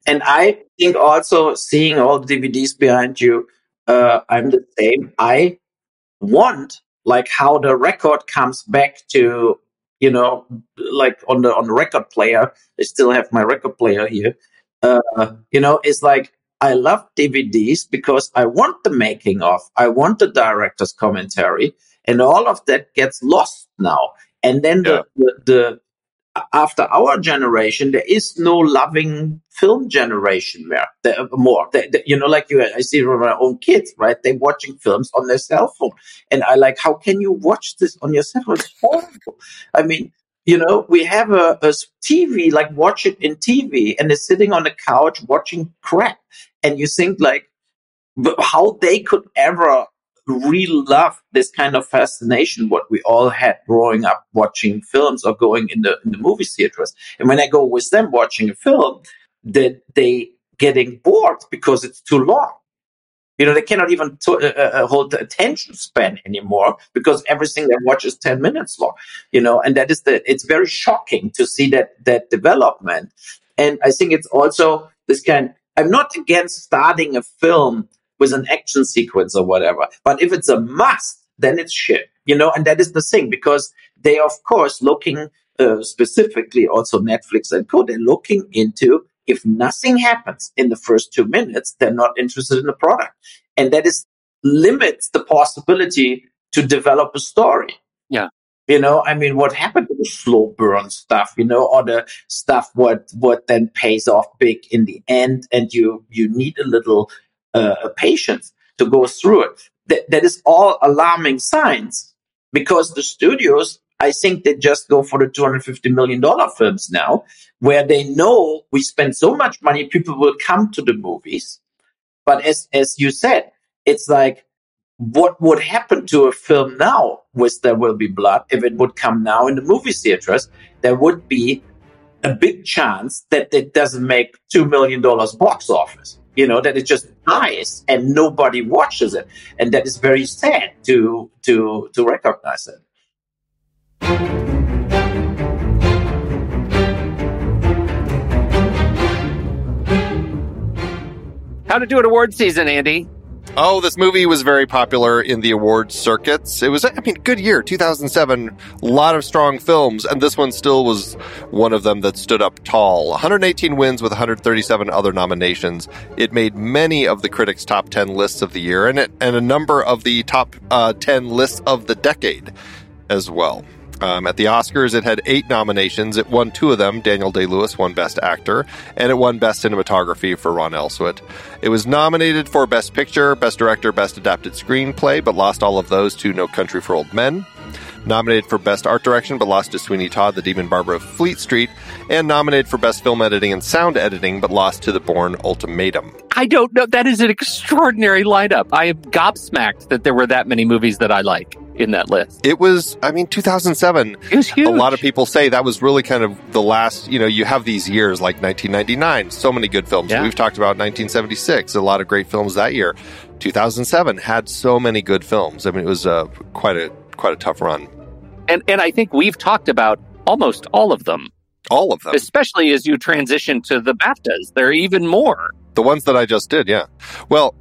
And I think also seeing all the DVDs behind you, uh, I'm the same. I want like how the record comes back to, you know, like on the on the record player. I still have my record player here. Uh, you know, it's like I love DVDs because I want the making of, I want the director's commentary, and all of that gets lost now. And then yeah. the, the, the after our generation, there is no loving film generation more. There, more, they, they, you know, like you, I see my own kids, right? They're watching films on their cell phone, and I like, how can you watch this on your cell phone? It's horrible. I mean, you know, we have a, a TV, like watch it in TV, and they're sitting on the couch watching crap, and you think like, how they could ever really love this kind of fascination what we all had growing up watching films or going in the in the movie theaters. And when I go with them watching a film, that they getting bored because it's too long. You know, they cannot even to, uh, uh, uh, hold the attention span anymore because everything they watch is 10 minutes long, you know, and that is the, it's very shocking to see that, that development. And I think it's also this kind, I'm not against starting a film with an action sequence or whatever. But if it's a must, then it's shit, you know, and that is the thing because they, of course, looking uh, specifically also Netflix and co, they're looking into if nothing happens in the first two minutes, they're not interested in the product. And that is limits the possibility to develop a story. Yeah. You know, I mean, what happened to the slow burn stuff, you know, or the stuff what, what then pays off big in the end and you, you need a little uh, to go through it. That, that is all alarming signs because the studios, I think they just go for the $250 million films now, where they know we spend so much money, people will come to the movies. But as, as you said, it's like, what would happen to a film now with There Will Be Blood if it would come now in the movie theaters? There would be a big chance that it doesn't make $2 million box office you know that it just dies and nobody watches it. And that is very sad to to to recognize it. How to do it award season andy Oh, this movie was very popular in the awards circuits. It was, I mean, good year, 2007. A lot of strong films, and this one still was one of them that stood up tall. 118 wins with 137 other nominations. It made many of the critics' top 10 lists of the year, and, it, and a number of the top uh, 10 lists of the decade as well. Um, at the Oscars, it had eight nominations. It won two of them. Daniel Day Lewis won Best Actor, and it won Best Cinematography for Ron Elswit. It was nominated for Best Picture, Best Director, Best Adapted Screenplay, but lost all of those to No Country for Old Men. Nominated for Best Art Direction, but lost to Sweeney Todd, The Demon Barber of Fleet Street, and nominated for Best Film Editing and Sound Editing, but lost to The Bourne Ultimatum. I don't know. That is an extraordinary lineup. I am gobsmacked that there were that many movies that I like in that list. It was, I mean, 2007. It was huge. A lot of people say that was really kind of the last, you know, you have these years like 1999, so many good films. Yeah. We've talked about 1976, a lot of great films that year. 2007 had so many good films. I mean, it was uh, quite a quite a tough run. And and I think we've talked about almost all of them. All of them. Especially as you transition to the BAFTAs. There are even more. The ones that I just did, yeah. Well,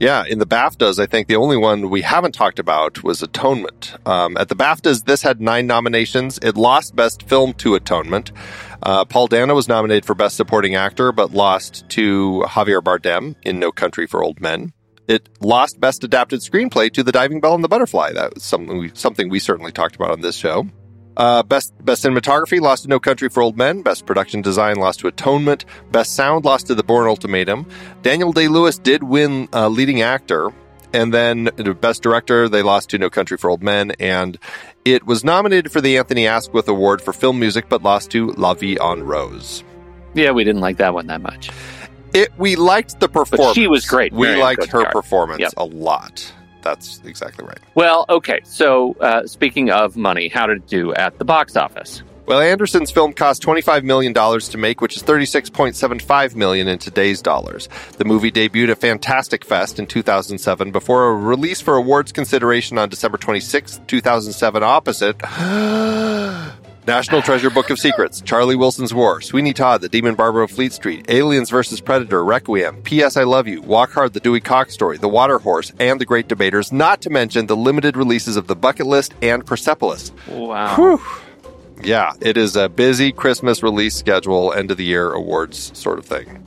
Yeah, in the BAFTAs, I think the only one we haven't talked about was Atonement. Um, at the BAFTAs, this had nine nominations. It lost Best Film to Atonement. Uh, Paul Dano was nominated for Best Supporting Actor, but lost to Javier Bardem in No Country for Old Men. It lost Best Adapted Screenplay to The Diving Bell and the Butterfly. That was something we, something we certainly talked about on this show. Uh, best best cinematography lost to No Country for Old Men. Best production design lost to Atonement. Best sound lost to The Bourne Ultimatum. Daniel Day Lewis did win uh, leading actor, and then the best director they lost to No Country for Old Men, and it was nominated for the Anthony Asquith Award for film music, but lost to La Vie en Rose. Yeah, we didn't like that one that much. It we liked the performance. But she was great. We Marion liked her performance Yep. a lot. That's exactly right. Well, okay. So, uh, speaking of money, how did it do at the box office? Well, Anderson's film cost $25 million to make, which is 36.75 million in today's dollars. The movie debuted at Fantastic Fest in 2007 before a release for awards consideration on December 26, 2007 opposite National Treasure Book of Secrets, Charlie Wilson's War, Sweeney Todd, The Demon Barber of Fleet Street, Aliens vs. Predator, Requiem, P.S. I Love You, Walk Hard, The Dewey Cox Story, The Water Horse, and The Great Debaters, not to mention the limited releases of The Bucket List and Persepolis. Wow. Yeah, it is a busy Christmas release schedule, end of the year awards sort of thing.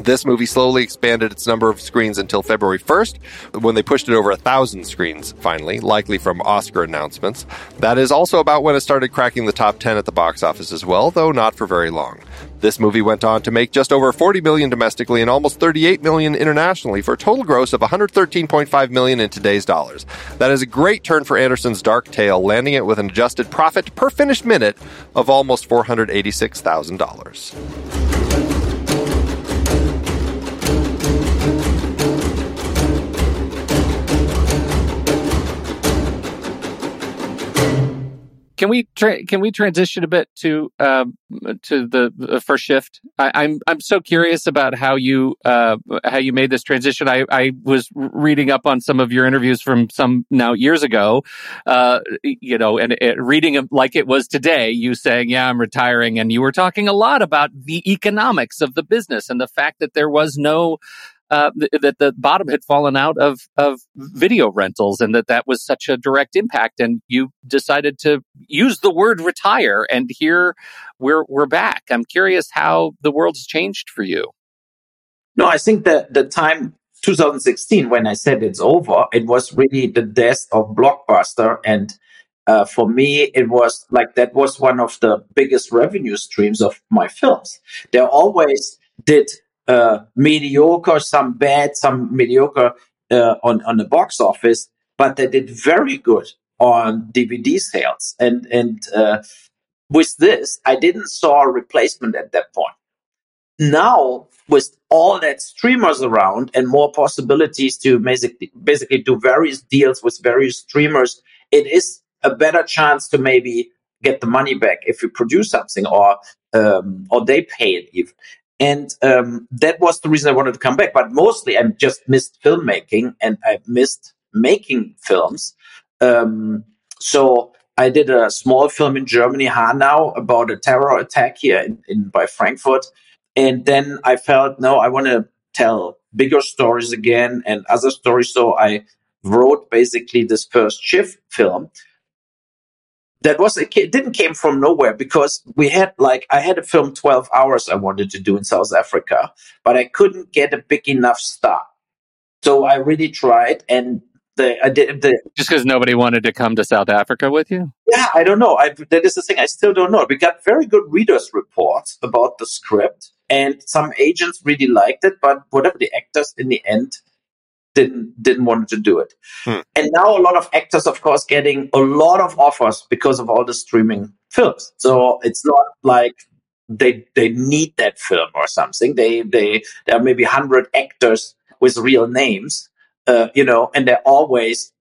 This movie slowly expanded its number of screens until February 1st, when they pushed it over a thousand screens, finally, likely from Oscar announcements. That is also about when it started cracking the top 10 at the box office as well, though not for very long. This movie went on to make just over 40 million domestically and almost 38 million internationally for a total gross of 113.5 million in today's dollars. That is a great turn for Anderson's Dark Tale, landing it with an adjusted profit per finished minute of almost $486,000. Can we tra- can we transition a bit to um, to the, the first shift? I, I'm I'm so curious about how you uh, how you made this transition. I, I was reading up on some of your interviews from some now years ago, uh, you know, and uh, reading like it was today. You saying, "Yeah, I'm retiring," and you were talking a lot about the economics of the business and the fact that there was no uh, th- that the bottom had fallen out of of video rentals, and that that was such a direct impact. And you decided to use the word retire, and here we're we're back. I'm curious how the world's changed for you. No, I think that the time 2016 when I said it's over, it was really the death of Blockbuster. And uh, for me, it was like that was one of the biggest revenue streams of my films. They always did uh, mediocre, some bad, some mediocre uh, on, on the box office, but they did very good on DVD sales. And, and uh, with this, I didn't saw a replacement at that point now with all that streamers around and more possibilities to basically basically do various deals with various streamers, it is a better chance to maybe get the money back if you produce something or um, or they pay it even. And um, that was the reason I wanted to come back. But mostly, I just missed filmmaking and I missed making films. Um, so I did a small film in Germany, Hanau, about a terror attack here in, in by Frankfurt. And then I felt, no, I want to tell bigger stories again and other stories. So I wrote basically this first shift film. That was it didn't came from nowhere because we had like I had a film 12 hours I wanted to do in South Africa, but I couldn't get a big enough star. So I really tried and the I did the Just because nobody wanted to come to South Africa with you? yeah, I don't know. I, that is the thing. I still don't know. We got very good readers' reports about the script, and some agents really liked it. But whatever the actors in the end didn't didn't want to do it. Hmm. And now a lot of actors, of course, getting a lot of offers because of all the streaming films. So it's not like they they need that film or something. They they there are maybe hundred actors with real names, uh, you know, and they're always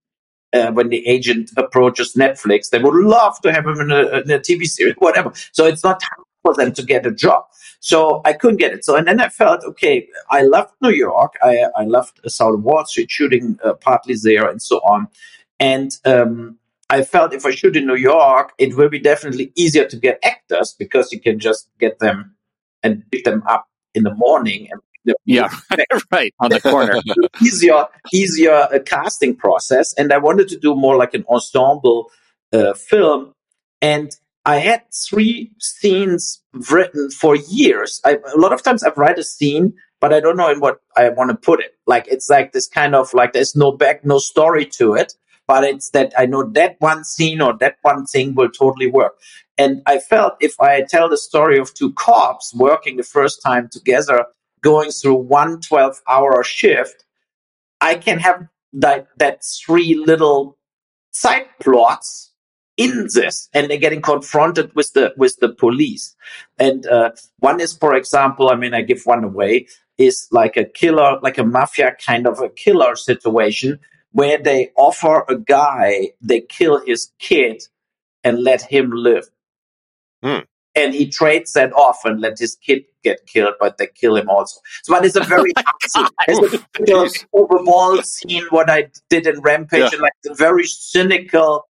uh, when the agent approaches Netflix, they would love to have him in a, in a TV series, whatever. So it's not time for them to get a job. So I couldn't get it. So and then I felt okay. I left New York. I I left South Wall Street shooting uh, partly there and so on. And um, I felt if I shoot in New York, it will be definitely easier to get actors because you can just get them and pick them up in the morning and yeah, right on the corner. easier, easier uh, casting process, and I wanted to do more like an ensemble uh, film, and I had three scenes written for years. I, a lot of times I've write a scene, but I don't know in what I want to put it. Like it's like this kind of like there's no back, no story to it, but it's that I know that one scene or that one thing will totally work. And I felt if I tell the story of two cops working the first time together, going through one 12 hour shift, I can have that, that three little side plots in this and they're getting confronted with the with the police and uh, one is for example i mean i give one away is like a killer like a mafia kind of a killer situation where they offer a guy they kill his kid and let him live Hmm. and he trades that off and let his kid get killed, but they kill him also. So, but it's a very it's a overall scene. What I did in Rampage, Yeah. and like a very cynical,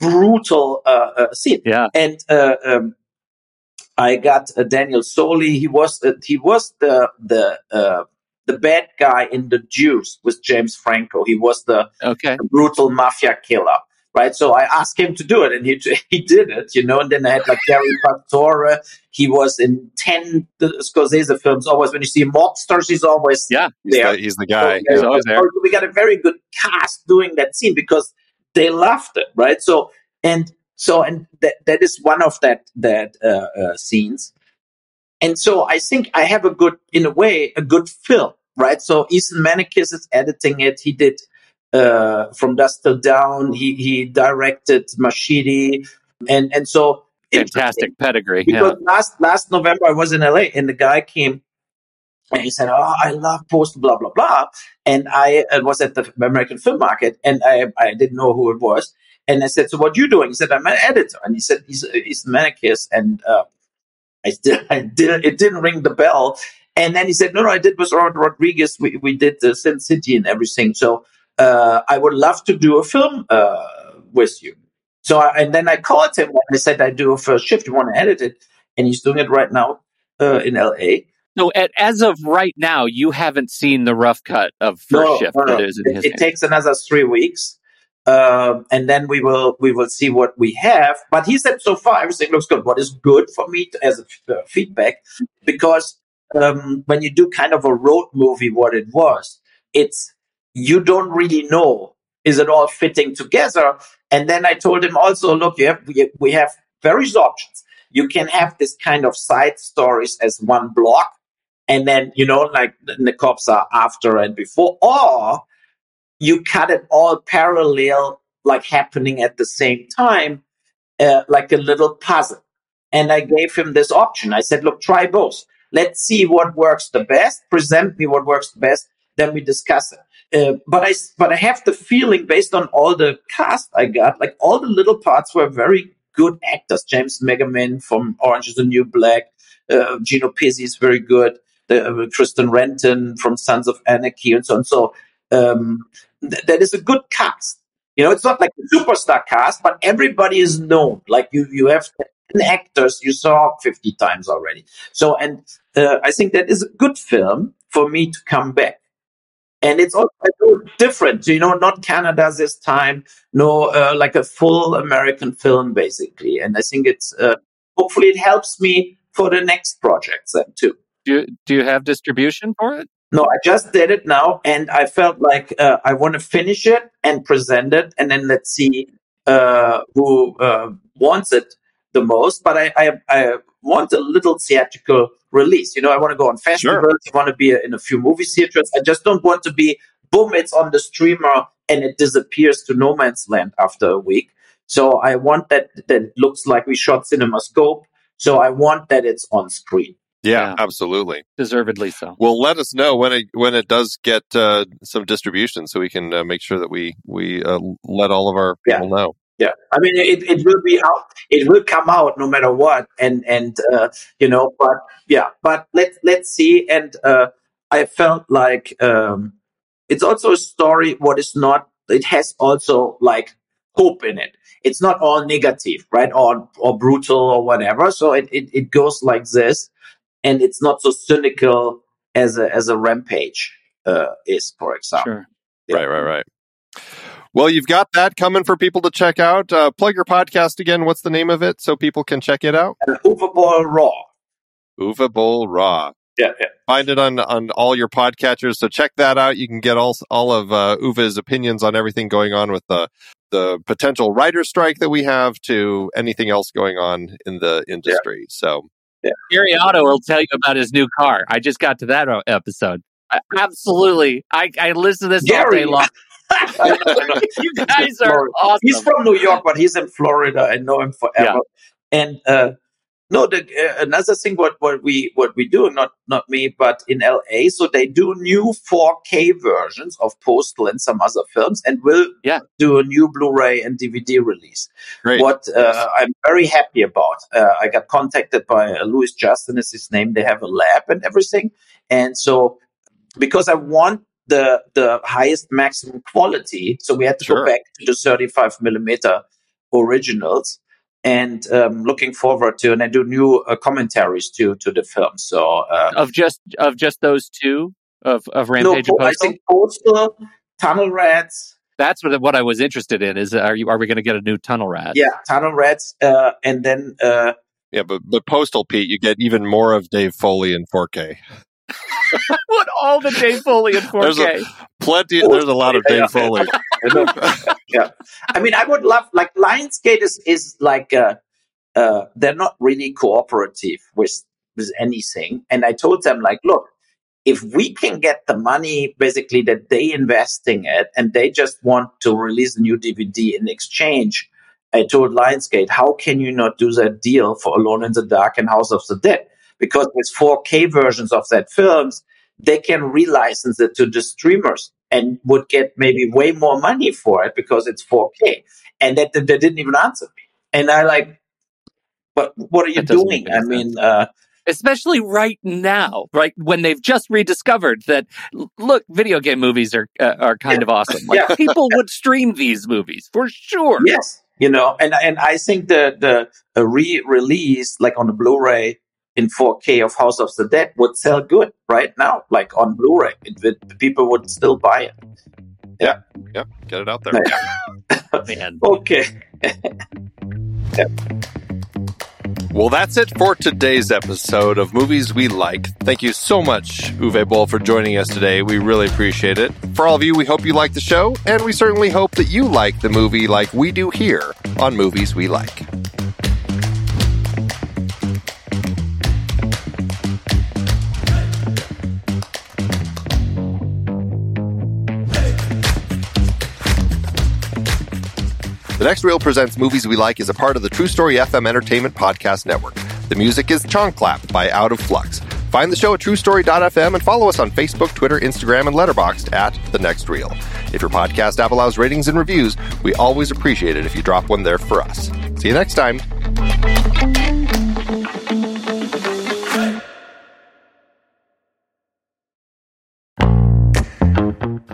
brutal uh, uh, scene. Yeah. And uh, um, I got uh, Daniel Sauli. He was uh, he was the the uh, the bad guy in the Deuce with James Franco. He was the Okay. brutal mafia killer. Right, so I asked him to do it, and he he did it, you know. And then I had like Gary Pastore. He was in ten Scorsese films. Always when you see mobsters, he's always Yeah. He's, there. the, he's the guy. So, He's always there. We got a very good cast doing that scene because they loved it, right? So and so and that that is one of that that uh, uh, scenes. And so I think I have a good, in a way, a good film, right? So Ethan Maniquis is editing it. He did uh, From Dusk Till Dawn. He he directed Machete, and and so Fantastic pedigree. because Yeah. last last November I was in LA and the guy came and he said, "Oh, I love post blah blah blah," and I was at the American Film Market and I I didn't know who it was, and I said, "So what you doing?" He said, "I'm an editor," and he said, "He's he's Maniquis," and uh, I still I did it didn't ring the bell, and then he said, "No, no, I did with Robert Rodriguez. We we did the Sin City and everything. So uh, I would love to do a film uh, with you." So I, and then I called him and I said, "I do a first shift. You want to edit it?" And he's doing it right now uh, in L.A. So at, as of right now, you haven't seen the rough cut of first No, shift no, no. that is in It, it takes another three weeks, um, and then we will we will see what we have. But he said so far everything looks good. What is good for me to, as a f- uh, feedback, because um, when you do kind of a road movie, what it was, it's you don't really know is it all fitting together. And then I told him also, look, you have we, we have various options. You can have this kind of side stories as one block and then you know like the cops are after and before or you cut it all parallel like happening at the same time uh, like a little puzzle. And i gave him this option. I said look try both. Let's see what works the best. Present me what works the best. Then we discuss it. Uh, but i but i have the feeling based on all the cast i got like all the little parts were very good actors. James McMenamin from orange is the new black uh, gino pizzi is very good the, uh, Kristen Renton from Sons of Anarchy and so on. So um, th- that is a good cast. You know, it's not like a superstar cast, but everybody is known. Like you, you have 10 actors you saw 50 times already. So, and uh, I think that is a good film for me to come back. And it's also different, you know, not Canada this time, no, uh, like a full American film, basically. And I think it's, uh, hopefully it helps me for the next projects then too. Do you, do you have distribution for it? No, I just did it now, and I felt like uh, I want to finish it and present it, and then let's see uh, who uh, wants it the most. But I, I, I want a little theatrical release. You know, I want to go on festivals. I want to be in a few movie theaters. I just don't want to be boom, it's on the streamer and it disappears to no man's land after a week. So I want that that looks like we shot CinemaScope. So I want that it's on screen. Yeah, Yeah. absolutely. Deservedly so. Well, let us know when it when it does get uh, some distribution, so we can uh, make sure that we we uh, let all of our Yeah. people know. Yeah, I mean, it, it will be out. It will come out no matter what, and and uh, you know, but yeah, but let let's see. And uh, I felt like um, it's also a story. What is not? It has also like hope in it. It's not all negative, right? Or or brutal or whatever. So it it, it goes like this, and it's not so cynical as a as a rampage uh, is, for example. Sure. Right, right, right. Well, you've got that coming for people to check out. Uh, plug your podcast again. What's the name of it so people can check it out? And Uwe Boll Raw. Uwe Boll Raw. Yeah, yeah. Find it on on all your podcatchers. So check that out. You can get all all of uh, Uwe's opinions on everything going on with the the potential writer strike that we have to anything else going on in the industry. So Gary Otto will tell you about his new car. I just got to that episode. I, absolutely. I, I listen to this all day long. you guys are awesome. He's from New York, but he's in Florida. I know him forever. And uh, no, the uh, another thing what what we what we do not not me, but in L.A. So they do new 4K versions of Postal and some other films, and will Yeah. do a new Blu-ray and DVD release. great. What uh, I'm very happy about. Uh, I got contacted by uh, Louis Justin is his name. They have a lab and everything, and so because I want the the highest maximum quality, so we had to Sure. go back to the 35 millimeter originals. And um, looking forward to, and I do new uh, commentaries to to the film. So uh, of just of just those two of of no, Rampage and I think Postal, Tunnel Rats, That's what what I was interested in. Is are you are we going to get a new Tunnel Rat? yeah, Tunnel Rats, uh, and then uh, yeah, but but Postal Pete, you get even more of Dave Foley in 4K. what all the Dave Foley in 4K? Plenty. There's a lot of Yeah. Dave Foley. yeah. I mean, I would love like Lionsgate is is like uh, uh, they're not really cooperative with with anything, and I told them like, look, if we can get the money basically that they investing it, and they just want to release a new DVD in exchange. I told Lionsgate, how can you not do that deal for Alone in the Dark and House of the Dead? Because with 4K versions of that films, they can relicense it to the streamers and would get maybe way more money for it because it's 4K. And that they didn't even answer me. And I like, but what are you doing? I mean, uh, especially right now, right when they've just rediscovered that look, video game movies are uh, are kind of awesome. Like Yeah. people would stream these movies for sure. yes, you know, and and I think the the re-release like on the Blu-ray in 4K of House of the Dead would sell good right now, like on Blu-ray. It, would people would still buy it. Yeah. Yep, get it out there. Man. Okay. Well, that's it for today's episode of Movies We Like. Thank you so much, Uwe Boll, for joining us today. We really appreciate it. For all of you, we hope you like the show, and we certainly hope that you like the movie like we do here on Movies We Like. The Next Reel presents Movies We Like is a part of the True Story FM Entertainment Podcast Network. The music is Chong Clap by Out of Flux. Find the show at truestory.fm and follow us on Facebook, Twitter, Instagram, and Letterboxd at The Next Reel. If your podcast app allows ratings and reviews, we always appreciate it if you drop one there for us. See you next time.